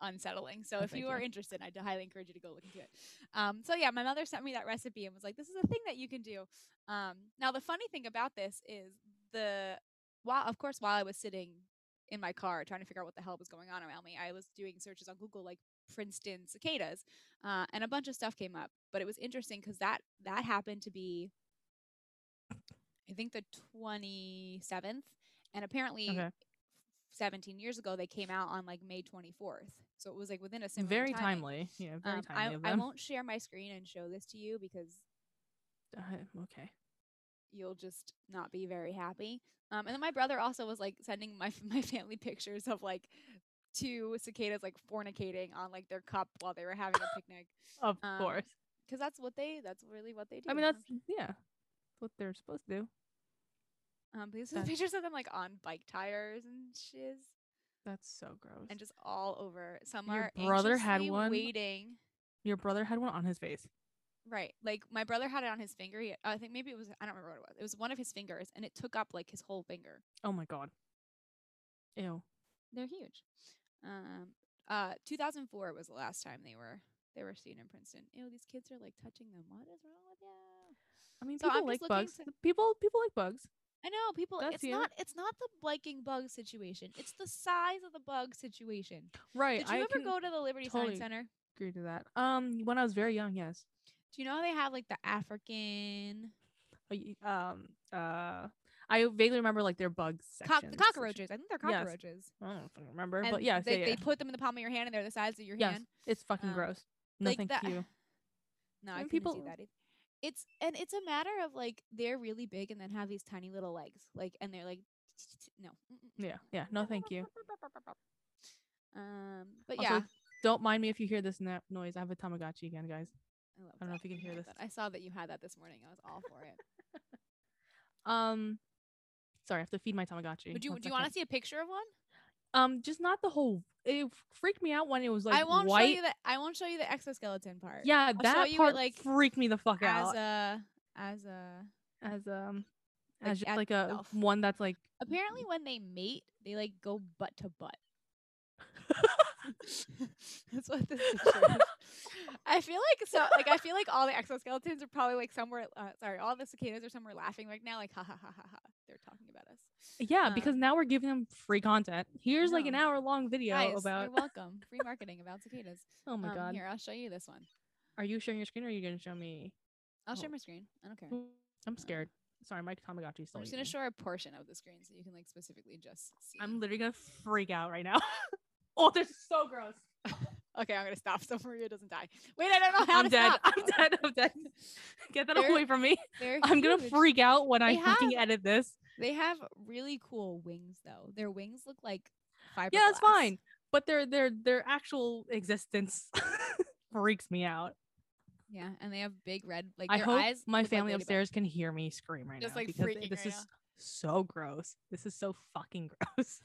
Speaker 1: unsettling. So
Speaker 2: Oh,
Speaker 1: if you are
Speaker 2: you.
Speaker 1: interested, I'd highly encourage you to go look into it. Um, so yeah, my mother sent me that recipe and was like, "This is a thing that you can do." Um, now the funny thing about this is the while, of course, while I was sitting in my car trying to figure out what the hell was going on around me, I was doing searches on Google like Princeton cicadas, uh, and a bunch of stuff came up. But it was interesting because that that happened to be, I think, the twenty seventh, and apparently.
Speaker 2: Okay.
Speaker 1: 17 years ago they came out on like May 24th. So it was like within a similar
Speaker 2: very timely. Yeah, very
Speaker 1: Um,
Speaker 2: timely
Speaker 1: I, I won't share my screen and show this to you because
Speaker 2: Uh, okay.
Speaker 1: you'll just not be very happy. Um, and then my brother also was like sending my my family pictures of like two cicadas like fornicating on like their cup while they were having a picnic
Speaker 2: Of
Speaker 1: Um,
Speaker 2: course.
Speaker 1: because that's what they that's really what they do.
Speaker 2: I mean, that's yeah, that's what they're supposed to do.
Speaker 1: um, these are pictures of them like on bike tires and shiz
Speaker 2: That's so gross.
Speaker 1: and just all over. Some
Speaker 2: Your brother had one?
Speaker 1: waiting.
Speaker 2: Your brother had one on his face.
Speaker 1: Right. Like my brother had it on his finger. He, I think maybe it was I don't remember what it was. It was one of his fingers and it took up like his whole finger.
Speaker 2: Oh my god. Ew.
Speaker 1: They're huge. Um uh 2004 was the last time they were they were seen in Princeton. Ew, these kids are like touching them. What is wrong with you?
Speaker 2: I mean,
Speaker 1: So
Speaker 2: people
Speaker 1: I'm
Speaker 2: like bugs.
Speaker 1: to-
Speaker 2: People people like bugs.
Speaker 1: I know people
Speaker 2: That's
Speaker 1: it's
Speaker 2: you.
Speaker 1: not it's not the liking bug situation. It's the size of the bug situation.
Speaker 2: Right.
Speaker 1: Did you
Speaker 2: I
Speaker 1: ever go to the Liberty
Speaker 2: totally-
Speaker 1: Science Center?
Speaker 2: agree to that. Um, when I was very young, yes.
Speaker 1: Do you know how they have like the African
Speaker 2: Uh, Um. Uh. I vaguely remember like their bugs.
Speaker 1: cock- the cockroaches? I think they're
Speaker 2: Yes.
Speaker 1: cockroaches.
Speaker 2: I don't fucking remember,
Speaker 1: And
Speaker 2: but yeah,
Speaker 1: they,
Speaker 2: yeah,
Speaker 1: they put them in the palm of your hand and they're the size of your
Speaker 2: yes,
Speaker 1: hand.
Speaker 2: it's fucking
Speaker 1: Um,
Speaker 2: gross. No,
Speaker 1: like
Speaker 2: thank
Speaker 1: that-
Speaker 2: you.
Speaker 1: No, I couldn't do
Speaker 2: people-
Speaker 1: that. Either. It's and it's a matter of like they're really big and then have these tiny little legs, like and they're like no.
Speaker 2: Yeah, yeah. No, thank you.
Speaker 1: Um, but
Speaker 2: Also,
Speaker 1: yeah,
Speaker 2: Don't mind me if you hear this na- noise. I have a Tamagotchi again, guys.
Speaker 1: I, love
Speaker 2: I don't know if you can hear this.
Speaker 1: I saw that you had that this morning. I was all for it.
Speaker 2: Um, sorry, I have to feed my Tamagotchi.
Speaker 1: Would you
Speaker 2: One
Speaker 1: Would you want to see a picture of one?
Speaker 2: Um, just not the whole. It freaked me out when it was like
Speaker 1: I won't
Speaker 2: white.
Speaker 1: show you the. I won't show you the exoskeleton part.
Speaker 2: yeah,
Speaker 1: I'll show
Speaker 2: that
Speaker 1: you it,
Speaker 2: part
Speaker 1: like,
Speaker 2: freaked me the fuck out.
Speaker 1: as
Speaker 2: out.
Speaker 1: a as a
Speaker 2: as um,
Speaker 1: like,
Speaker 2: as just
Speaker 1: as
Speaker 2: like a
Speaker 1: itself.
Speaker 2: one that's like.
Speaker 1: apparently when they mate they like go butt to butt. That's what this is. I feel like so like I feel like all the exoskeletons are probably like somewhere uh, sorry all the cicadas are somewhere laughing right now like ha ha ha ha ha they're talking about us.
Speaker 2: Yeah,
Speaker 1: Um,
Speaker 2: because now we're giving them free content. Here's like an hour long video
Speaker 1: Guys,
Speaker 2: about.
Speaker 1: you're welcome. Free marketing about cicadas.
Speaker 2: oh my
Speaker 1: um,
Speaker 2: god,
Speaker 1: Here, I'll show you this one.
Speaker 2: are you sharing your screen or are you gonna show me?
Speaker 1: I'll
Speaker 2: Oh.
Speaker 1: share my screen. I don't care.
Speaker 2: I'm scared. Sorry, my Tamagotchi's still.
Speaker 1: I'm just gonna show a portion of the screen so you can like specifically just see.
Speaker 2: I'm literally gonna freak out right now. oh, this is so gross.
Speaker 1: okay, I'm gonna stop so Maria doesn't die. Wait, I don't know how
Speaker 2: I'm
Speaker 1: to
Speaker 2: dead.
Speaker 1: stop.
Speaker 2: I'm dead. I'm dead. Get that
Speaker 1: They're
Speaker 2: away from me. I'm gonna freak out when I
Speaker 1: They
Speaker 2: fucking
Speaker 1: have-
Speaker 2: edit this.
Speaker 1: They have really cool wings though. Their wings look like fiberglass.
Speaker 2: Yeah, it's fine. But their their their actual existence freaks me out.
Speaker 1: Yeah, and they have big red like
Speaker 2: I
Speaker 1: their
Speaker 2: hope
Speaker 1: eyes.
Speaker 2: my
Speaker 1: look like
Speaker 2: family upstairs can hear me scream right
Speaker 1: Just,
Speaker 2: now
Speaker 1: like,
Speaker 2: because this
Speaker 1: right
Speaker 2: is
Speaker 1: now.
Speaker 2: so gross. This is so fucking gross.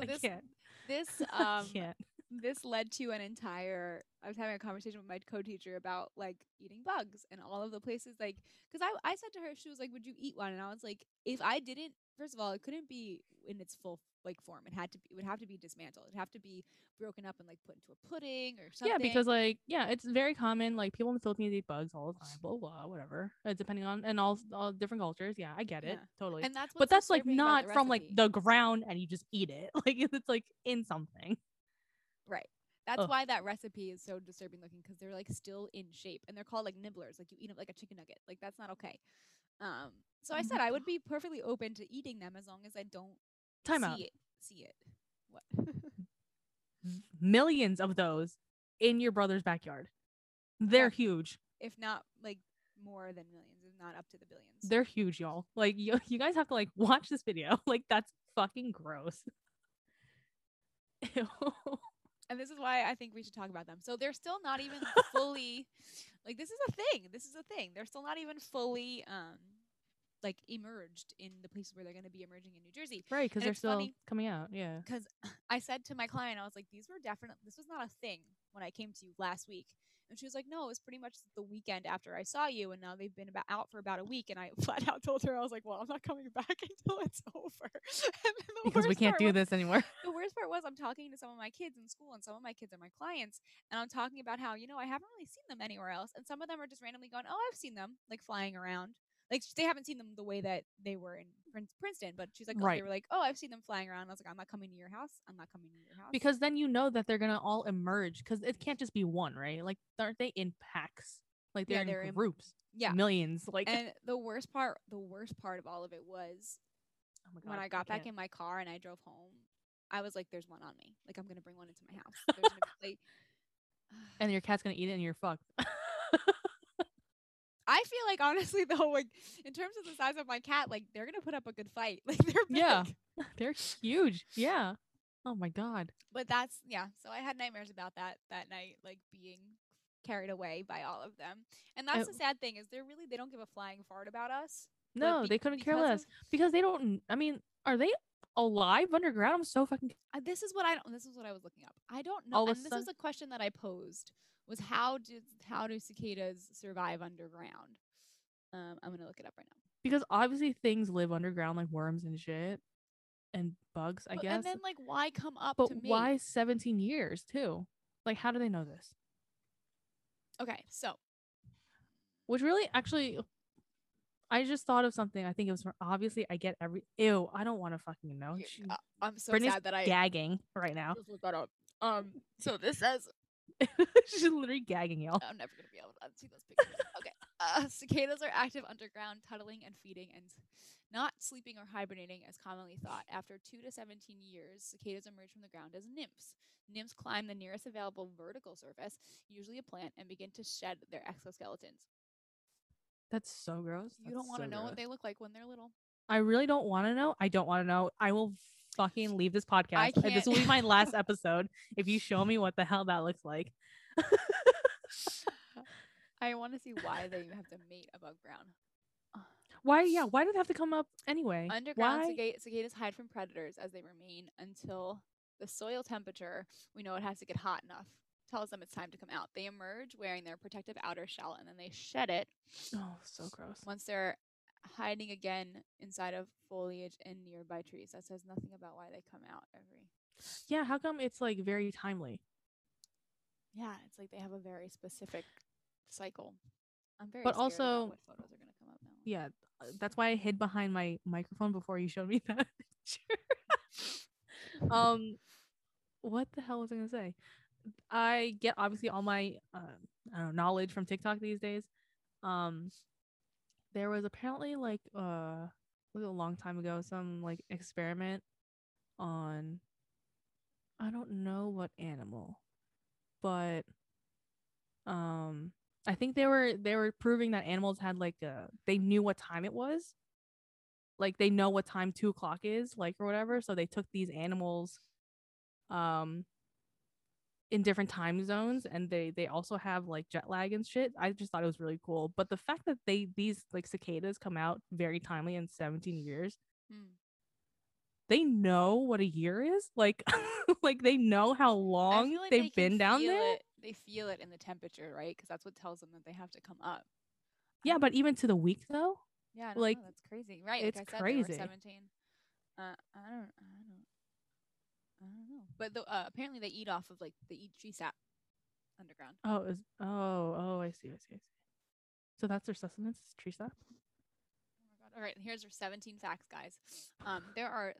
Speaker 1: So
Speaker 2: I
Speaker 1: this
Speaker 2: can't.
Speaker 1: this
Speaker 2: I
Speaker 1: um
Speaker 2: can't.
Speaker 1: this led to an entire i was having a conversation with my co-teacher about like eating bugs and all of the places like because I, I said to her she was like would you eat one and i was like if i didn't first of all it couldn't be in its full like form it had to be it would have to be dismantled it'd have to be broken up and like put into a pudding or something
Speaker 2: Yeah, because like yeah, it's very common. Like people in the Philippines eat bugs all the time. Blah blah, whatever. Uh, depending on and all all different cultures. Yeah, I get it
Speaker 1: Yeah.
Speaker 2: totally.
Speaker 1: and that's
Speaker 2: but that's like not from like the ground and you just eat it. Like it's like in something.
Speaker 1: Right. That's
Speaker 2: Ugh.
Speaker 1: why that recipe is so disturbing looking because they're like still in shape and they're called like nibblers. Like you eat them like a chicken nugget. Like that's not okay. Um. So I said I would be perfectly open to eating them as long as I don't
Speaker 2: Time
Speaker 1: see
Speaker 2: out.
Speaker 1: it. See it. What?
Speaker 2: Millions of those in your brother's backyard. They're
Speaker 1: Yeah.
Speaker 2: huge.
Speaker 1: if not like more than millions, if not up to the billions.
Speaker 2: They're huge, y'all. Like you, you guys have to like watch this video. Like that's fucking gross. Ew.
Speaker 1: and this is why I think we should talk about them. So they're still not even fully like this is a thing. This is a thing. They're still not even fully um like emerged in the places where they're going to be emerging in New Jersey.
Speaker 2: right, because they're still
Speaker 1: funny-
Speaker 2: coming out. Yeah.
Speaker 1: because I said to my client, I was like, these were definitely, this was not a thing when I came to you last week. And she was like, no, it was pretty much the weekend after I saw you. And now they've been about out for about a week. And I flat out told her, I was like, well, I'm not coming back until it's over. and then the
Speaker 2: Because we can't do
Speaker 1: was-
Speaker 2: this anymore.
Speaker 1: The worst part was I'm talking to some of my kids in school and some of my kids are my clients. And I'm talking about how, you know, I haven't really seen them anywhere else. And some of them are just randomly going, oh, I've seen them like flying around. Like they haven't seen them the way that they were in Prin- Princeton, but she's like, oh,
Speaker 2: Right.
Speaker 1: they were like, oh, I've seen them flying around. I was like, I'm not coming to your house. I'm not coming to your house.
Speaker 2: because then you know that they're gonna all emerge because it can't just be one right like aren't they in packs like they're,
Speaker 1: they're
Speaker 2: in
Speaker 1: in-
Speaker 2: groups
Speaker 1: yeah.
Speaker 2: millions like
Speaker 1: and the worst part, the worst part of all of it was
Speaker 2: oh my
Speaker 1: when I got back in my car and I drove home. I was like, "There's one on me. Like I'm gonna bring one into my house." Be, like,
Speaker 2: and your cat's gonna eat it and you're fucked
Speaker 1: I feel like honestly though, like in terms of the size of my cat, like they're gonna put up a good fight. Like they're big.
Speaker 2: Yeah. they're huge yeah oh my god
Speaker 1: But that's yeah. So I had nightmares about that that night, like being carried away by all of them. And that's
Speaker 2: Uh,
Speaker 1: the sad thing is they're really they don't give a flying fart about us.
Speaker 2: no
Speaker 1: be-
Speaker 2: they couldn't care less
Speaker 1: of-
Speaker 2: because they don't i mean are they alive underground i'm so fucking
Speaker 1: Uh, this is what I don't. This is what I was looking up. I don't know.
Speaker 2: All
Speaker 1: and this
Speaker 2: sudden-
Speaker 1: a question that I posed: was how did how do cicadas survive underground? Um, I'm gonna look it up right now.
Speaker 2: because obviously things live underground like worms and shit and bugs i
Speaker 1: But-
Speaker 2: guess
Speaker 1: And then like, why come up
Speaker 2: but
Speaker 1: to me?
Speaker 2: why 17 years too like how do they know this
Speaker 1: Okay, so
Speaker 2: which really actually I just thought of something. I think it was from obviously I get every ew. I don't want to fucking know. She-
Speaker 1: uh, I'm so
Speaker 2: Brittany's
Speaker 1: sad that I
Speaker 2: gagging right now.
Speaker 1: just looked that up. Um, so this says
Speaker 2: She's literally gagging, y'all.
Speaker 1: I'm never gonna be able to unsee those pictures. okay, uh, cicadas are active underground, tunneling and feeding, and not sleeping or hibernating as commonly thought. After two to 17 years, cicadas emerge from the ground as nymphs. Nymphs climb the nearest available vertical surface, usually a plant, and begin to shed their exoskeletons.
Speaker 2: That's so gross.
Speaker 1: You don't want to
Speaker 2: so
Speaker 1: know what they look like when they're little.
Speaker 2: I really don't want to know. I don't want to know. I will fucking leave this podcast. This will be my last episode if you show me what the hell that looks like.
Speaker 1: I want to see why they have to mate above ground.
Speaker 2: Why? Yeah. Why do they have to come up anyway?
Speaker 1: Underground
Speaker 2: Why?
Speaker 1: cicadas hide from predators as they remain until the soil temperature, we know it has to get hot enough, tells them it's time to come out. They emerge wearing their protective outer shell and then they shed it
Speaker 2: Oh, so gross.
Speaker 1: once they're hiding again inside of foliage and nearby trees. That says nothing about why they come out every.
Speaker 2: Yeah. How come it's like very timely?
Speaker 1: Yeah, it's like they have a very specific cycle. I'm very
Speaker 2: But also-
Speaker 1: what photos are to come up now.
Speaker 2: Yeah. uh, That's why I hid behind my microphone before you showed me that picture. um, what the hell was I gonna say? I get obviously all my uh, I don't know, knowledge from TikTok these days. Um, there was apparently like uh, a long time ago some like experiment on I don't know what animal, but um, I think they were they were proving that animals had like uh they knew what time it was. Like they know what time two o'clock is, like or whatever. So they took these animals um in different time zones and they they also have like jet lag and shit i just thought it was really cool but the fact that they these like cicadas come out very timely in 17 years
Speaker 1: Hmm.
Speaker 2: they know what a year is like like they know how long
Speaker 1: like
Speaker 2: they've
Speaker 1: they
Speaker 2: been down there
Speaker 1: It, they feel it in the temperature, right? Because that's what tells them that they have to come up.
Speaker 2: yeah but even to the week though
Speaker 1: Yeah, don't
Speaker 2: Like,
Speaker 1: know, that's crazy, right?
Speaker 2: it's
Speaker 1: like said,
Speaker 2: crazy.
Speaker 1: Seventeen. Uh, I don't, I don't, I don't know. But the, uh, apparently they eat off of like they eat tree sap underground.
Speaker 2: oh is oh oh i see i see i see so that's their sustenance tree sap
Speaker 1: Oh my god! All right, and here's our 17 facts, guys. Um, there are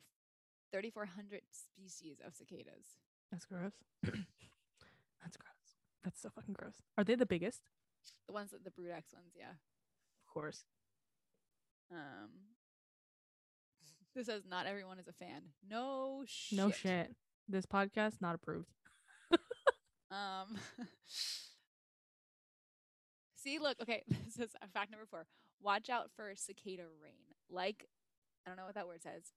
Speaker 1: 3,400 species of cicadas.
Speaker 2: that's gross that's gross that's so fucking gross are they the biggest
Speaker 1: The ones that the Brood X ones, yeah.
Speaker 2: of course
Speaker 1: Um, this says not everyone is a fan. No shit.
Speaker 2: no shit this podcast not approved
Speaker 1: Um. See, look. Okay, this is fact number four. Watch out for cicada rain. Like, I don't know what that word says.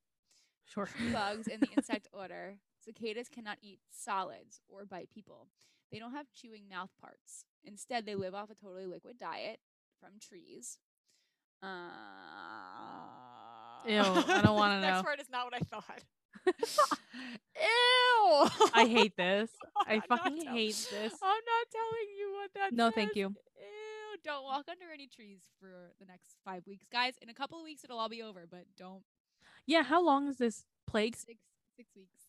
Speaker 2: sure
Speaker 1: bugs in the insect order. Cicadas cannot eat solids or bite people. They don't have chewing mouth parts. Instead, they live off a totally liquid diet from trees. Uh,
Speaker 2: Ew, I don't
Speaker 1: This Next
Speaker 2: know.
Speaker 1: part is not what I thought. Ew!
Speaker 2: I hate this. I
Speaker 1: I'm
Speaker 2: fucking
Speaker 1: tell-
Speaker 2: hate this.
Speaker 1: I'm not telling you what that
Speaker 2: No, thank you.
Speaker 1: Ew, don't walk under any trees for the next five weeks. Guys, in a couple of weeks it'll all be over, but don't
Speaker 2: Yeah, how long is this plague?
Speaker 1: six six weeks.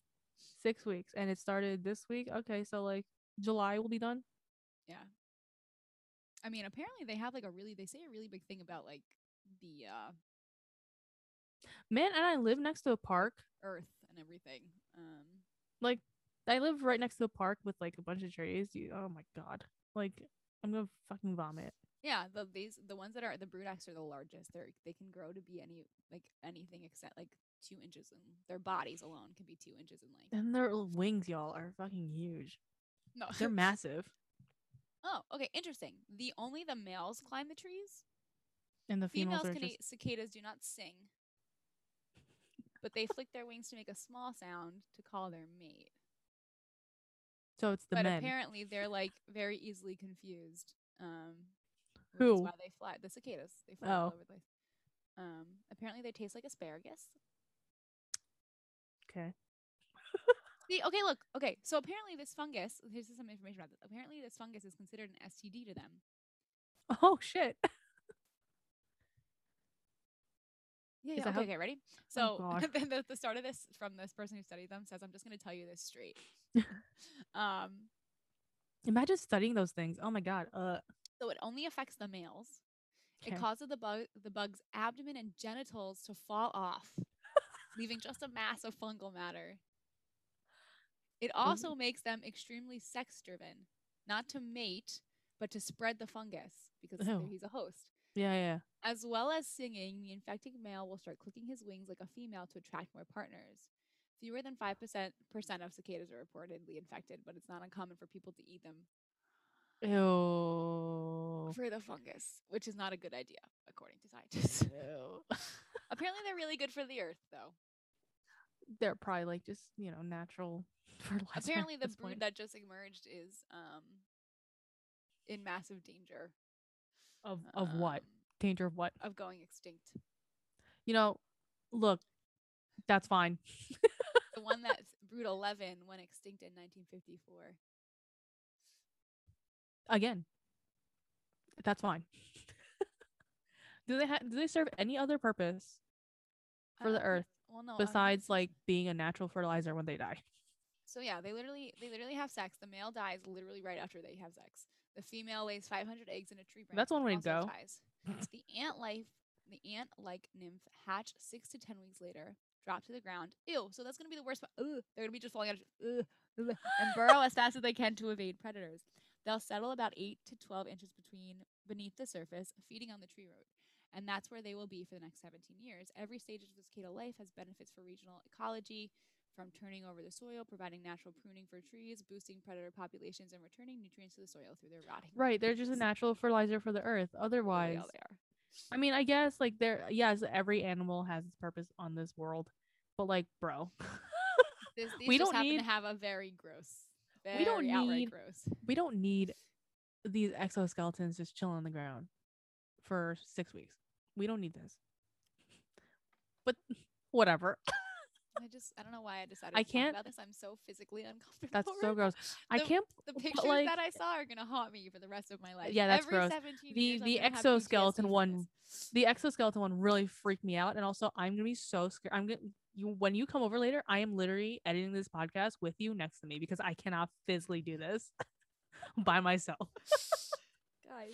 Speaker 2: Six weeks, and it started this week. Okay, so like July will be done.
Speaker 1: Yeah. I mean, apparently they have like a really they say a really big thing about like the uh
Speaker 2: Man, and I live next to a park.
Speaker 1: earth and everything. Um
Speaker 2: Like, I live right next to a park with like a bunch of trees. You, oh my god, like I'm gonna fucking vomit.
Speaker 1: yeah, the these the ones that are the Brood X are the largest. They're they can grow to be any like anything except like two inches in their bodies alone can be two inches in length.
Speaker 2: And their wings, y'all, are fucking huge.
Speaker 1: No.
Speaker 2: They're massive,
Speaker 1: oh, okay, interesting. The only the males climb the trees.
Speaker 2: and the females,
Speaker 1: Females
Speaker 2: are
Speaker 1: can
Speaker 2: just.
Speaker 1: eat cicadas do not sing. But they flick their wings to make a small sound to call their mate.
Speaker 2: So it's the
Speaker 1: but
Speaker 2: men.
Speaker 1: apparently they're like very easily confused. Um
Speaker 2: Who?
Speaker 1: why they fly the cicadas. They fly
Speaker 2: Oh.
Speaker 1: all over the place. Um apparently they taste like asparagus.
Speaker 2: Okay.
Speaker 1: See, okay, look, okay. So apparently this fungus, here's some information about this. Apparently this fungus is considered an STD to them.
Speaker 2: Oh shit.
Speaker 1: Yeah, yeah. Okay, okay, ready?
Speaker 2: Oh,
Speaker 1: So
Speaker 2: God.
Speaker 1: the, the, the start of this from this person who studied them says, I'm just gonna tell you this straight. um
Speaker 2: Imagine studying those things. Oh my god. Uh.
Speaker 1: so it only affects the males.
Speaker 2: Okay.
Speaker 1: It causes the bug the bug's abdomen and genitals to fall off, leaving just a mass of fungal matter. It also makes them extremely sex driven, not to mate, but to spread the fungus because
Speaker 2: Ew.
Speaker 1: he's a host.
Speaker 2: Yeah, yeah.
Speaker 1: As well as singing, the infected male will start clicking his wings like a female to attract more partners. Fewer than 5% of cicadas are reportedly infected, but it's not uncommon for people to eat them
Speaker 2: Ew.
Speaker 1: for the fungus, which is not a good idea, according to scientists.
Speaker 2: Ew.
Speaker 1: Apparently, they're really good for the earth, though.
Speaker 2: they're probably like just you know natural fertilizer. at
Speaker 1: Apparently, the
Speaker 2: this
Speaker 1: brood
Speaker 2: point.
Speaker 1: that just emerged is um in massive danger.
Speaker 2: Of of what
Speaker 1: um,
Speaker 2: danger of what
Speaker 1: Of going extinct.
Speaker 2: you know. Look, that's fine.
Speaker 1: The one that brood eleven went extinct in 1954.
Speaker 2: Again, that's fine. do they ha- do they serve any other purpose for the
Speaker 1: Uh,
Speaker 2: earth
Speaker 1: Well, no.
Speaker 2: besides like being a natural fertilizer when they die?
Speaker 1: So yeah, they literally they literally have sex. The male dies literally right after they have sex. The female lays 500 eggs in a tree branch.
Speaker 2: That's one way to go.
Speaker 1: The ant life, the ant like nymph hatch six to ten weeks later, drop to the ground. Ew. So that's gonna be the worst. part. Ugh, they're gonna be just falling out, of, ugh, ugh, and burrow as fast as they can to evade predators. They'll settle about eight to 12 inches between beneath the surface, feeding on the tree root. And that's where they will be for the next 17 years. Every stage of the cicada life has benefits for regional ecology, from turning over the soil, providing natural pruning for trees, boosting predator populations, and returning nutrients to the soil through their rotting.
Speaker 2: Right, they're just a natural fertilizer for the earth. Otherwise,
Speaker 1: they are.
Speaker 2: I mean, I guess like there, yes, every animal has its purpose on this world, but like, bro,
Speaker 1: This, these
Speaker 2: We
Speaker 1: just
Speaker 2: don't
Speaker 1: happen
Speaker 2: need-
Speaker 1: to have a very gross, very
Speaker 2: We don't
Speaker 1: outright
Speaker 2: need-
Speaker 1: gross.
Speaker 2: we don't need these exoskeletons just chilling on the ground for six weeks. We don't need this. But whatever.
Speaker 1: I just, I don't know why I decided
Speaker 2: I
Speaker 1: to
Speaker 2: can't-
Speaker 1: talk about this. I'm so physically uncomfortable.
Speaker 2: That's
Speaker 1: right
Speaker 2: so gross. I
Speaker 1: The-
Speaker 2: can't.
Speaker 1: The pictures
Speaker 2: like,
Speaker 1: that I saw are gonna haunt me for the rest of my life.
Speaker 2: Yeah, that's
Speaker 1: Every
Speaker 2: gross.
Speaker 1: 17
Speaker 2: The-
Speaker 1: years, I'm
Speaker 2: the exoskeleton one. The exoskeleton one really freaked me out, and also I'm gonna be so scared. I'm gonna you when you come over later. I am literally editing this podcast with you next to me because I cannot physically do this by myself.
Speaker 1: guys.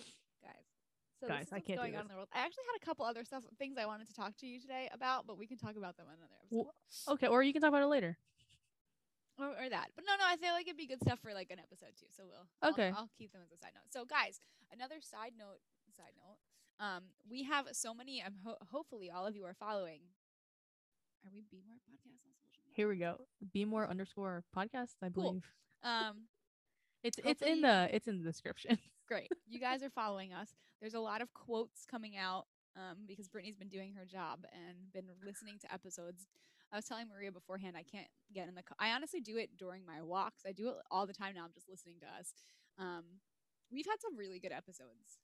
Speaker 1: So
Speaker 2: Guys, I can't
Speaker 1: going on in the world. I actually had a couple other stuff, things I wanted to talk to you today about, but we can talk about them on another episode.
Speaker 2: Well, Okay, or you can talk about it later.
Speaker 1: or, or that. But no, no, I feel like it'd be good stuff for like an episode too. So we'll I'll-
Speaker 2: Okay.
Speaker 1: I'll, keep them as a side note. So guys, another side note. Side note. Um, we have so many. Um, ho- hopefully all of you are following. Are we Be More podcast on social media?
Speaker 2: Here we go. Be more underscore podcast. I
Speaker 1: Cool.
Speaker 2: believe
Speaker 1: Um,
Speaker 2: it's it's in the it's in the description.
Speaker 1: great. You guys are following us. There's a lot of quotes coming out um, because Brittany's been doing her job and been listening to episodes. I was telling Maria beforehand I can't get in the. Co- I honestly do it during my walks. I do it all the time now. I'm just listening to us. Um, we've had some really good episodes.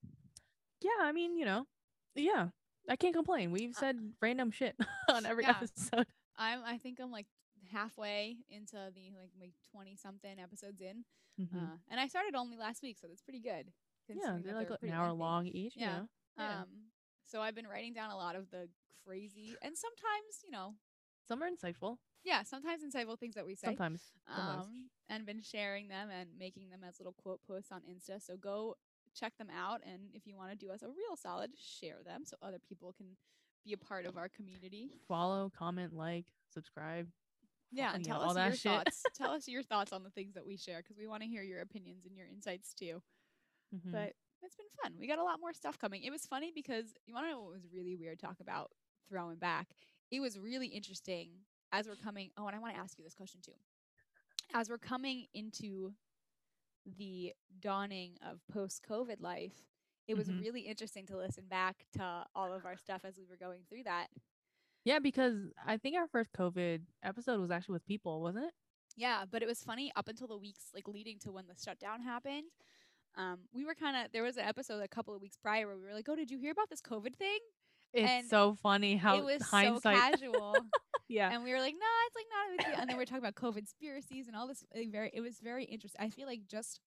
Speaker 2: yeah, I mean, you know, yeah, I can't complain. We've
Speaker 1: Uh,
Speaker 2: said random shit on every
Speaker 1: yeah.
Speaker 2: episode.
Speaker 1: I'm. I think I'm like halfway into the like like 20 something episodes in.
Speaker 2: Mhm.
Speaker 1: Uh, and I started only last week, so that's pretty good.
Speaker 2: yeah, they're like an hour
Speaker 1: lengthy.
Speaker 2: long each.
Speaker 1: Yeah.
Speaker 2: Yeah.
Speaker 1: Um, so I've been writing down a lot of the crazy and sometimes, you know,
Speaker 2: Some are insightful.
Speaker 1: yeah, sometimes insightful things that we say.
Speaker 2: Sometimes. sometimes.
Speaker 1: Um, and been sharing them and making them as little quote posts on Insta. So go check them out. And if you want to do us a real solid, share them so other people can be a part of our community.
Speaker 2: Follow, comment, like, subscribe.
Speaker 1: Yeah, and tell us your
Speaker 2: shit.
Speaker 1: thoughts. tell us your thoughts on the things that we share because we want to hear your opinions and your insights too.
Speaker 2: Mhm.
Speaker 1: But it's been fun. We got a lot more stuff coming. It was funny because you want to know what was really weird? Talk about throwing back. It was really interesting as we're coming. Oh, and I want to ask you this question too. As we're coming into the dawning of post COVID life, it was
Speaker 2: Mhm.
Speaker 1: really interesting to listen back to all of our stuff as we were going through that.
Speaker 2: Yeah, because I think our first COVID episode was actually with people, wasn't it?
Speaker 1: Yeah, but it was funny up until the weeks like leading to when the shutdown happened. Um, we were kind of there was an episode a couple of weeks prior where we were like, "Oh, did you hear about this COVID thing?"
Speaker 2: It's
Speaker 1: And
Speaker 2: so funny how
Speaker 1: it was
Speaker 2: hindsight.
Speaker 1: so casual,
Speaker 2: yeah,
Speaker 1: and we were like, "No, it's like not a big deal." And then we are talking about COVID conspiracies and all this. Like, very, it was very interesting. I feel like just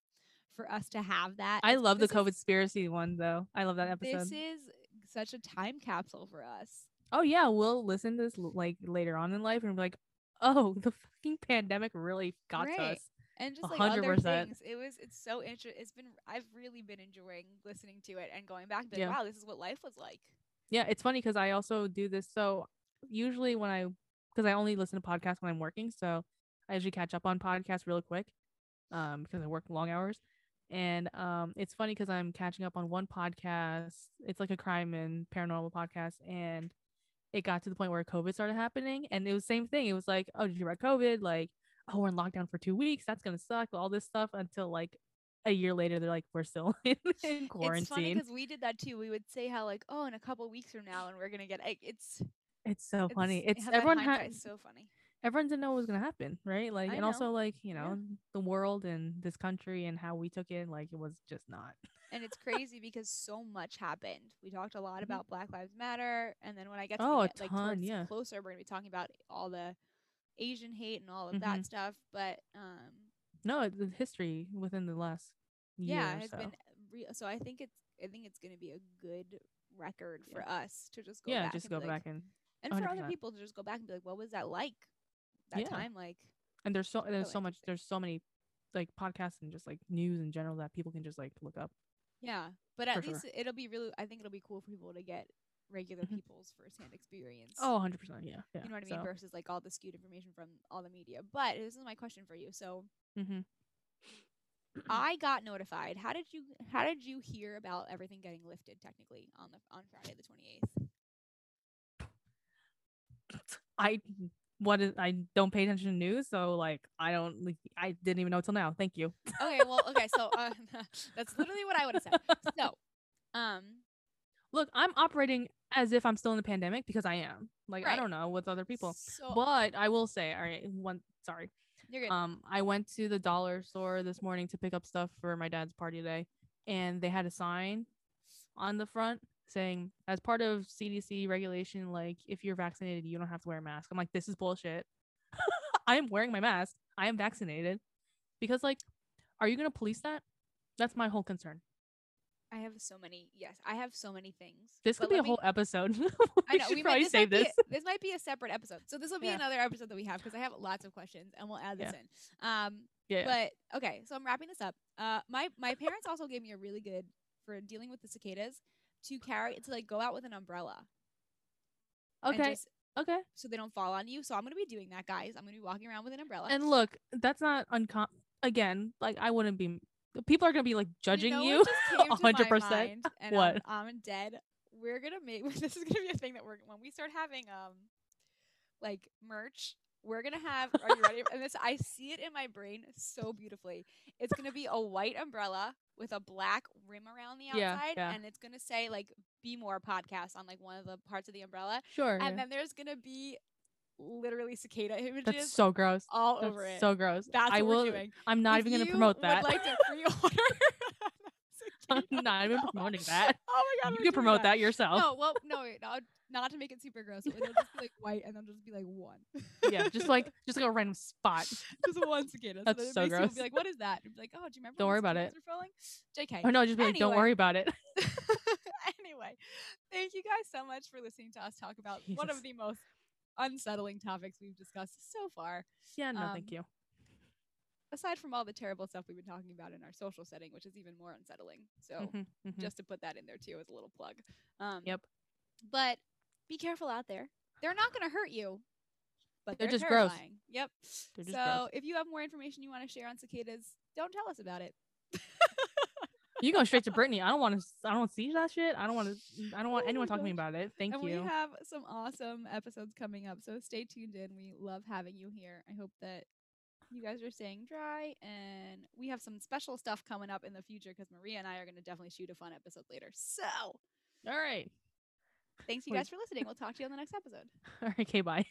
Speaker 1: for us to have that,
Speaker 2: I love the COVID conspiracy one though. I love that episode.
Speaker 1: This is such a time capsule for us.
Speaker 2: Oh yeah, we'll listen to this like later on in life and be like, oh, the fucking pandemic really got to
Speaker 1: Right.
Speaker 2: us.
Speaker 1: and just like
Speaker 2: hundred
Speaker 1: other
Speaker 2: percent.
Speaker 1: things. It was it's so interesting. It's been I've really been enjoying listening to it and going back. To like,
Speaker 2: Yeah.
Speaker 1: wow, this is what life was like.
Speaker 2: Yeah, it's funny because I also do this. So usually when I, because I only listen to podcasts when I'm working, so I usually catch up on podcasts really quick, um, because I work long hours. And um, it's funny because I'm catching up on one podcast. It's like a crime and paranormal podcast, and it got to the point where COVID started happening, and it was the same thing. It was like, oh, did you read COVID? Like, oh, we're in lockdown for two weeks. That's gonna suck. All this stuff until like a year later, they're like, we're still in, in quarantine.
Speaker 1: It's funny because we did that too. We would say how like, oh, in a couple weeks from now, and we're gonna get. Like, it's
Speaker 2: It's so funny. It's everyone has
Speaker 1: so funny.
Speaker 2: Everyone didn't know what was gonna happen, right? Like,
Speaker 1: I
Speaker 2: and
Speaker 1: know.
Speaker 2: also like you
Speaker 1: Yeah.
Speaker 2: know the world and this country and how we took it, like it was just not.
Speaker 1: and it's crazy because so much happened. We talked a lot
Speaker 2: Mhm.
Speaker 1: about Black Lives Matter, and then when I get to
Speaker 2: Oh,
Speaker 1: like
Speaker 2: ton, yeah.
Speaker 1: closer, we're gonna be talking about all the Asian hate and all of that
Speaker 2: Mhm.
Speaker 1: stuff. But um,
Speaker 2: No, the history within the last
Speaker 1: yeah, has
Speaker 2: so.
Speaker 1: been re- so. I think it's I think it's gonna be a good record for us to just go
Speaker 2: yeah,
Speaker 1: back
Speaker 2: just
Speaker 1: and
Speaker 2: go
Speaker 1: like,
Speaker 2: back and
Speaker 1: and for other
Speaker 2: 100%.
Speaker 1: people to just go back and be like, what was that like? That
Speaker 2: Yeah.
Speaker 1: time like.
Speaker 2: and there's so there's
Speaker 1: So
Speaker 2: so much there's so many like podcasts and just like news in general that people can just like look up.
Speaker 1: Yeah, but at
Speaker 2: For sure.
Speaker 1: least it'll be really. I think it'll be cool for people to get regular
Speaker 2: Mhm.
Speaker 1: people's firsthand experience.
Speaker 2: Oh, 100 percent, yeah, yeah.
Speaker 1: you know what I mean?
Speaker 2: So,
Speaker 1: Versus like all the skewed information from all the media. But this is my question for you. So
Speaker 2: mhm.
Speaker 1: I got notified. How did you? How did you hear about everything getting lifted? Technically on the on Friday the twenty eighth.
Speaker 2: I what is I don't pay attention to news, so like I don't like I didn't even know till now. Thank you.
Speaker 1: Okay, well, okay, so uh, that's literally what I would have said. So, um,
Speaker 2: Look, I'm operating as if I'm still in the pandemic because I am. Like I don't know with other people.
Speaker 1: So
Speaker 2: But I will say, all right, one sorry.
Speaker 1: you're good.
Speaker 2: Um, I went to the dollar store this morning to pick up stuff for my dad's party today, and they had a sign on the front saying, as part of CDC regulation, like if you're vaccinated, you don't have to wear a mask. I'm like, this is bullshit. I am wearing my mask. I am vaccinated, because like, are you gonna police that? That's my whole concern.
Speaker 1: I have so many. Yes, I have so many things.
Speaker 2: This could be a
Speaker 1: me-
Speaker 2: whole episode.
Speaker 1: I know
Speaker 2: should
Speaker 1: we
Speaker 2: probably
Speaker 1: might, this
Speaker 2: save this.
Speaker 1: Be, this might be a separate episode. So this will be
Speaker 2: Yeah.
Speaker 1: another episode that we have because I have lots of questions and we'll add this
Speaker 2: Yeah.
Speaker 1: in. Um,
Speaker 2: yeah.
Speaker 1: But okay, so I'm wrapping this up. Uh, my my parents also gave me a really good for dealing with the cicadas to carry to like go out with an umbrella.
Speaker 2: okay.
Speaker 1: just-
Speaker 2: okay.
Speaker 1: so they don't fall on you. So I'm gonna be doing that, guys. I'm gonna be walking around with an umbrella.
Speaker 2: And look, that's not uncom. Again, like I wouldn't be. People are gonna be like judging you.
Speaker 1: what just came to my
Speaker 2: 100%. What?
Speaker 1: I'm, I'm dead. We're gonna make this is gonna be a thing that we're when we start having um like merch. We're gonna have. Are you ready? And this, I see it in my brain so beautifully. It's gonna be a white umbrella with a black rim around the
Speaker 2: Yeah,
Speaker 1: outside,
Speaker 2: yeah.
Speaker 1: and it's gonna say like "Be More" podcast on like one of the parts of the umbrella,
Speaker 2: Sure.
Speaker 1: and then there's gonna be literally cicada images
Speaker 2: That's so gross.
Speaker 1: all
Speaker 2: That's
Speaker 1: over it.
Speaker 2: so gross.
Speaker 1: That's
Speaker 2: I
Speaker 1: what
Speaker 2: will.
Speaker 1: we're doing.
Speaker 2: I'm not
Speaker 1: If
Speaker 2: even gonna
Speaker 1: you
Speaker 2: promote that.
Speaker 1: Would like to pre-order.
Speaker 2: I'm
Speaker 1: cicada-
Speaker 2: not even promoting that.
Speaker 1: Oh my god!
Speaker 2: you can promote that yourself.
Speaker 1: No, well, no, wait, no, not to make it super gross. It'll just be like white, and then just be like one.
Speaker 2: yeah, just like just like a random spot.
Speaker 1: just one cicada.
Speaker 2: That's
Speaker 1: so then
Speaker 2: so
Speaker 1: it makes people
Speaker 2: gross.
Speaker 1: Be like, what is that? And be like, oh, do you remember?
Speaker 2: Don't worry about
Speaker 1: it. Falling? Jk.
Speaker 2: Or no, just be like, don't worry about it.
Speaker 1: anyway, thank you guys so much for listening to us talk about one of the most unsettling topics we've discussed so far.
Speaker 2: yeah, no,
Speaker 1: Um,
Speaker 2: thank you.
Speaker 1: Aside from all the terrible stuff we've been talking about in our social setting, which is even more unsettling. So
Speaker 2: Mhm, mhm.
Speaker 1: just to put that in there too as a little plug. Um,
Speaker 2: Yep.
Speaker 1: But be careful out there. They're not going to hurt you, but
Speaker 2: They're
Speaker 1: they're,
Speaker 2: just gross.
Speaker 1: Yep.
Speaker 2: They're
Speaker 1: So
Speaker 2: gross.
Speaker 1: if you have more information you want to share on cicadas, don't tell us about it.
Speaker 2: You go straight to Brittany. I don't want to. I don't see that shit. I don't want to. I don't want
Speaker 1: Oh
Speaker 2: anyone talking to me about it. Thank
Speaker 1: and
Speaker 2: you.
Speaker 1: we have some awesome episodes coming up. So stay tuned in. We love having you here. I hope that you guys are staying dry and we have some special stuff coming up in the future because Maria and I are going to definitely shoot a fun episode later. So
Speaker 2: All right.
Speaker 1: Thanks you guys for listening. We'll talk to you on the next episode.
Speaker 2: All right. Okay. Bye.